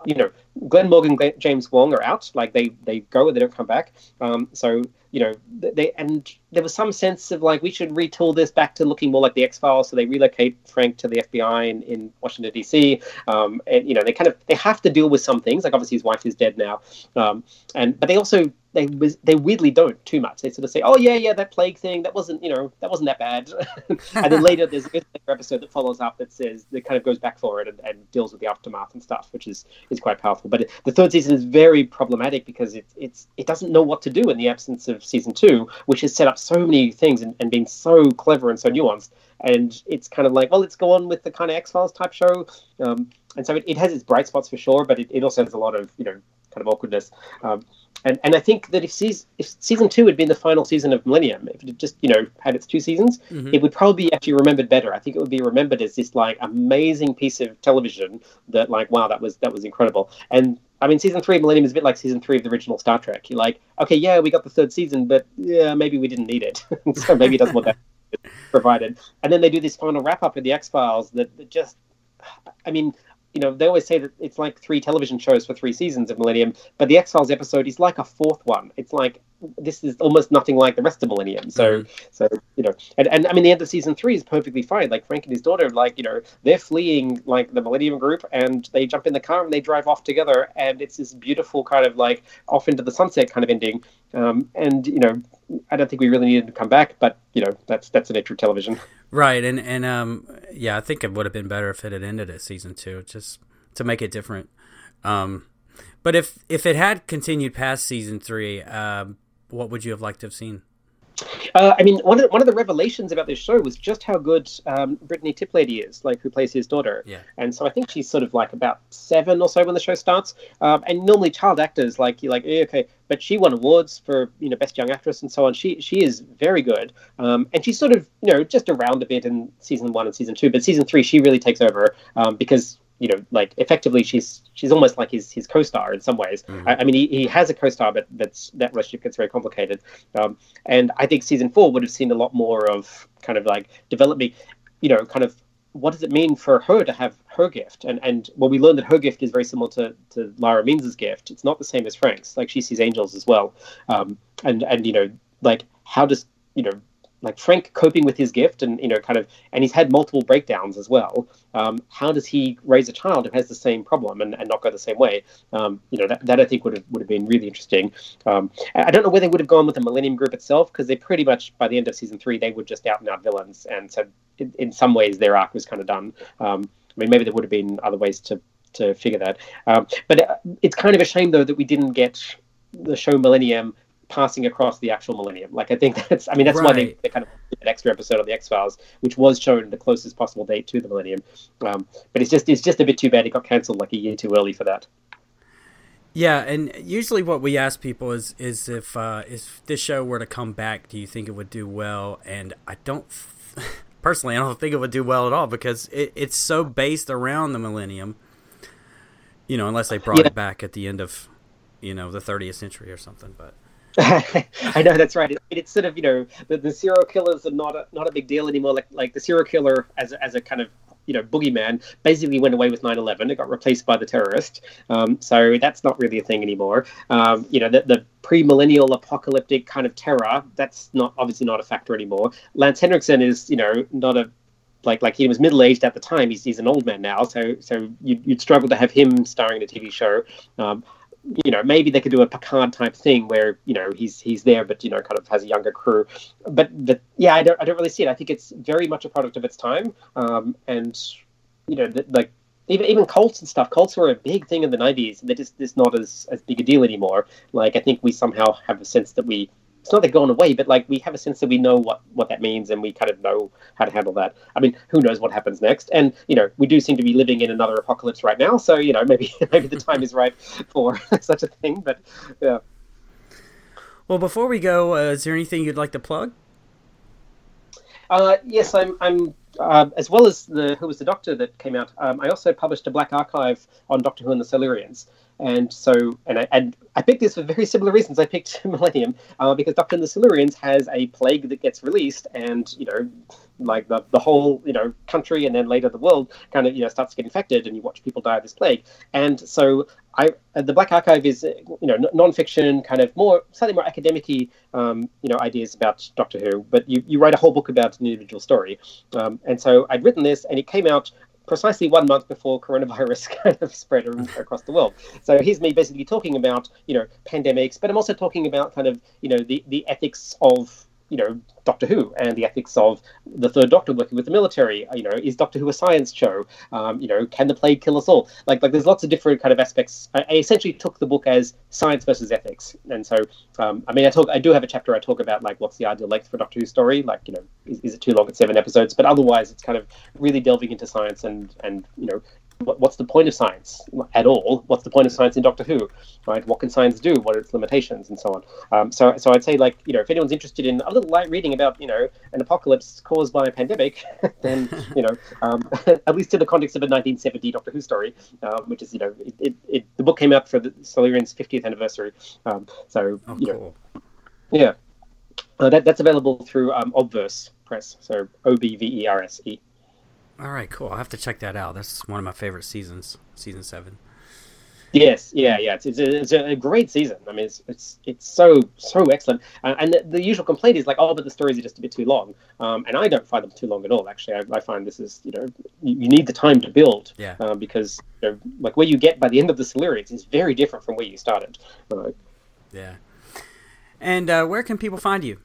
you know, Glen Morgan, Glen, James Wong are out. Like they they go and they don't come back. Um, so you know they and there was some sense of like we should retool this back to looking more like the X Files. So they relocate Frank to the FBI in, in Washington D.C. Um, and you know they kind of they have to deal with some things. Like obviously his wife is dead now, um, and but they also they they weirdly don't too much. They sort of say, "Oh yeah, yeah, that plague thing that wasn't you know that wasn't that bad," (laughs) and then (laughs) later there's another episode that follows up that says that kind of goes back for it and, and deals with the aftermath and stuff, which is is quite powerful. But it, the third season is very problematic because it it's it doesn't know what to do in the absence of season two, which has set up so many things and, and been so clever and so nuanced. And it's kind of like, well, let's go on with the kind of X Files type show. Um, and so it, it has its bright spots for sure, but it, it also has a lot of you know kind of awkwardness. Um, and and I think that if season if season two had been the final season of Millennium, if it had just you know had its two seasons, Mhm. it would probably be actually remembered better. I think it would be remembered as this like amazing piece of television that like wow that was that was incredible. And I mean season three of Millennium is a bit like season three of the original Star Trek. You're like okay yeah we got the third season, but yeah maybe we didn't need it, (laughs) so maybe it doesn't want that (laughs) provided. And then they do this final wrap up of the X Files that, that just I mean you know, they always say that it's like three television shows for three seasons of Millennium, but the X Files episode is like a fourth one. It's like this is almost nothing like the rest of Millennium. So, mm-hmm. so you know, and, and I mean, the end of season three is perfectly fine. Like Frank and his daughter, like you know, they're fleeing like the Millennium Group, and they jump in the car and they drive off together, and it's this beautiful kind of like off into the sunset kind of ending. Um, and you know, I don't think we really needed to come back, but you know, that's that's the nature of television. (laughs) Right, and and um, yeah, I think it would have been better if it had ended at season two, just to make it different. Um, but if if it had continued past season three, um, what would you have liked to have seen? Uh, I mean, one of, one of the revelations about this show was just how good um, Brittany Tiplady is, like who plays his daughter. Yeah. And so I think she's sort of like about seven or so when the show starts. Um, and normally child actors, like you're like, eh, okay, but she won awards for you know best young actress and so on. She she is very good, um, and she's sort of you know just around a bit in season one and season two, but season three she really takes over um, because you know, like effectively, she's she's almost like his his co-star in some ways. Mm-hmm. I, I, mean, he, he has a co-star, but that's that relationship gets very complicated. Um, and I think season four would have seen a lot more of kind of like developing, you know, kind of what does it mean for her to have her gift? And and well, we learned that her gift is very similar to to Lara Means's gift. It's not the same as Frank's. Like she sees angels as well. Um, and and you know, like how does you know like Frank coping with his gift and you know kind of and he's had multiple breakdowns as well. Um, how does he raise a child who has the same problem and, and not go the same way? Um, you know that, that I think would have would have been really interesting. Um, I don't know where they would have gone with the Millennium Group itself because they pretty much by the end of season three they were just out and out villains and so in, in some ways their arc was kind of done. Um, I mean maybe there would have been other ways to to figure that. Um, but uh, it's kind of a shame though that we didn't get the show Millennium passing across the actual millennium. Like I think (laughs) that's I mean that's right. why they, they kind of did an extra episode of the X Files, which was shown the closest possible date to the millennium. Um, but it's just it's just a bit too bad it got cancelled like a year too early for that. Yeah, and usually what we ask people is is if uh, if this show were to come back, do you think it would do well? And I don't (laughs) personally, I don't think it would do well at all because it, it's so based around the millennium. You know, unless they brought yeah. it back at the end of you know the 30th century or something, but. (laughs) I know that's right. It, it's sort of you know the, the serial killers are not a, not a big deal anymore. Like like the serial killer as a, as a kind of you know boogeyman basically went away with 9/11. It got replaced by the terrorist. Um, so that's not really a thing anymore. Um, you know the, the pre-millennial apocalyptic kind of terror that's not obviously not a factor anymore. Lance Henriksen is you know not a like like he was middle aged at the time. He's he's an old man now, so so you'd, you'd struggle to have him starring in a TV show. Um, you know, maybe they could do a Picard type thing where you know he's he's there, but you know, kind of has a younger crew. But the, yeah, I don't I don't really see it. I think it's very much a product of its time, um, and you know, the, like even even cults and stuff. Cults were a big thing in the '90s, and they're just, just not as as big a deal anymore. Like I think we somehow have a sense that we it's not they're going away, but like we have a sense that we know what what that means and we kind of know how to handle that. I mean, who knows what happens next? And you know, we do seem to be living in another apocalypse right now, so you know, (laughs) maybe maybe the time is right for (laughs) such a thing. But yeah. Well, before we go, uh, is there anything you'd like to plug? Uh, yes, I'm. I'm uh, as well as the Who Was the Doctor that came out. Um, I also published a Black Archive on Doctor Who and the Silurians, and so, and I, and I picked this for very similar reasons. I picked (laughs) Millennium uh, because Doctor and the Silurians has a plague that gets released, and you know, like the, the whole you know country and then later the world kind of you know starts to get infected, and you watch people die of this plague. And so, I uh, the Black Archive is you know non-fiction, kind of more slightly more academic um, you know ideas about Doctor Who, but you, you write a whole book about an individual story. Um, and so I'd written this, and it came out precisely one month before coronavirus (laughs) kind of spread across the world. So here's me basically talking about you know pandemics, but I'm also talking about kind of you know the the ethics of you know Doctor Who and the ethics of the Third Doctor working with the military. You know, is Doctor Who a science show? Um, you know, can the plague kill us all? Like, like there's lots of different kind of aspects. I, I essentially took the book as science versus ethics, and so um, I mean, I talk, I do have a chapter I talk about like what's the ideal length for Doctor Who story. Like, you know, is, is it too long at seven episodes? But otherwise, it's kind of really delving into science and and you know what's the point of science at all? What's the point of science in Doctor Who? Right? What can science do? What are its limitations, and so on. Um, so, so I'd say like you know, if anyone's interested in a little light reading about you know an apocalypse caused by a pandemic, (laughs) then you know, um, (laughs) at least in the context of a 1970 Doctor Who story, um, which is you know, it, it, it, the book came out for the Silurians' 50th anniversary. Um, so oh, you cool. know, yeah, uh, that, that's available through um, Obverse Press. So O B V E R S E. All right, cool. I'll have to check that out. That's one of my favorite seasons, season seven. Yes, yeah, yeah. It's, it's, a, it's a great season. I mean, it's it's it's so so excellent. Uh, and the, the, usual complaint is like, oh, but the stories are just a bit too long. Um, and I don't find them too long at all. Actually, I, I find this is you know you, you, need the time to build. Yeah. Uh, because you know, like where you get by the end of the Silurians is very different from where you started. Uh, yeah. And uh, where can people find you?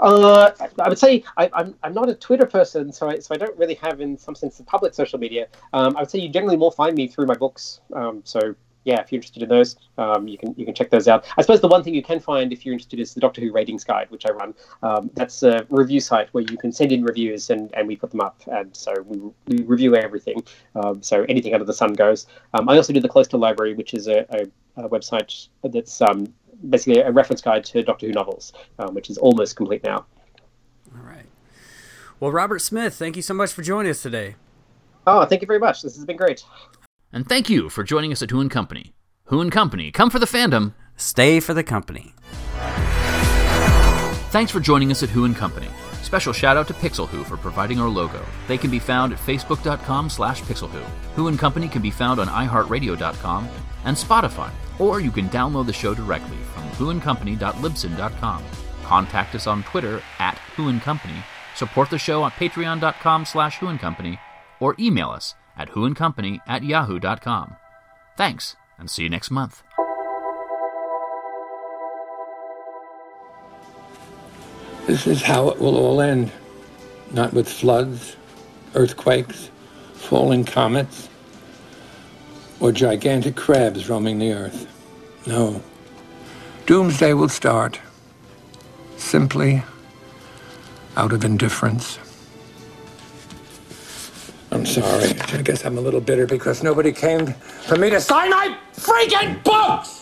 Uh, I would say I, am I'm, I'm not a Twitter person, so I, so I don't really have, in some sense, the public social media. Um, I would say you generally more find me through my books. Um, so yeah, if you're interested in those, um, you can you can check those out. I suppose the one thing you can find if you're interested is the Doctor Who ratings guide, which I run. Um, that's a review site where you can send in reviews and, and we put them up, and so we, we review everything. Um, so anything under the sun goes. Um, I also do the Cloister Library, which is a, a, a website that's um, basically a reference guide to Doctor Who novels, um, which is almost complete now. All right. Well, Robert Smith, thank you so much for joining us today. Oh, thank you very much. This has been great. And thank you for joining us at Who and Company. Who and Company, come for the fandom. Stay for the company. Thanks for joining us at Who and Company. Special shout out to Pixel Who for providing our logo. They can be found at facebook.com slash pixelwho. Who and Company can be found on iHeartRadio.com and Spotify, or you can download the show directly from whoandcompany.libsyn.com. Contact us on Twitter at whoandcompany, support the show on patreon.com slash whoandcompany, or email us at whoandcompany at yahoo.com. Thanks, and see you next month. This is how it will all end. Not with floods, earthquakes, falling comets, or gigantic crabs roaming the earth. No. Doomsday will start simply out of indifference. I'm sorry. I guess I'm a little bitter because nobody came for me to sign my freaking books!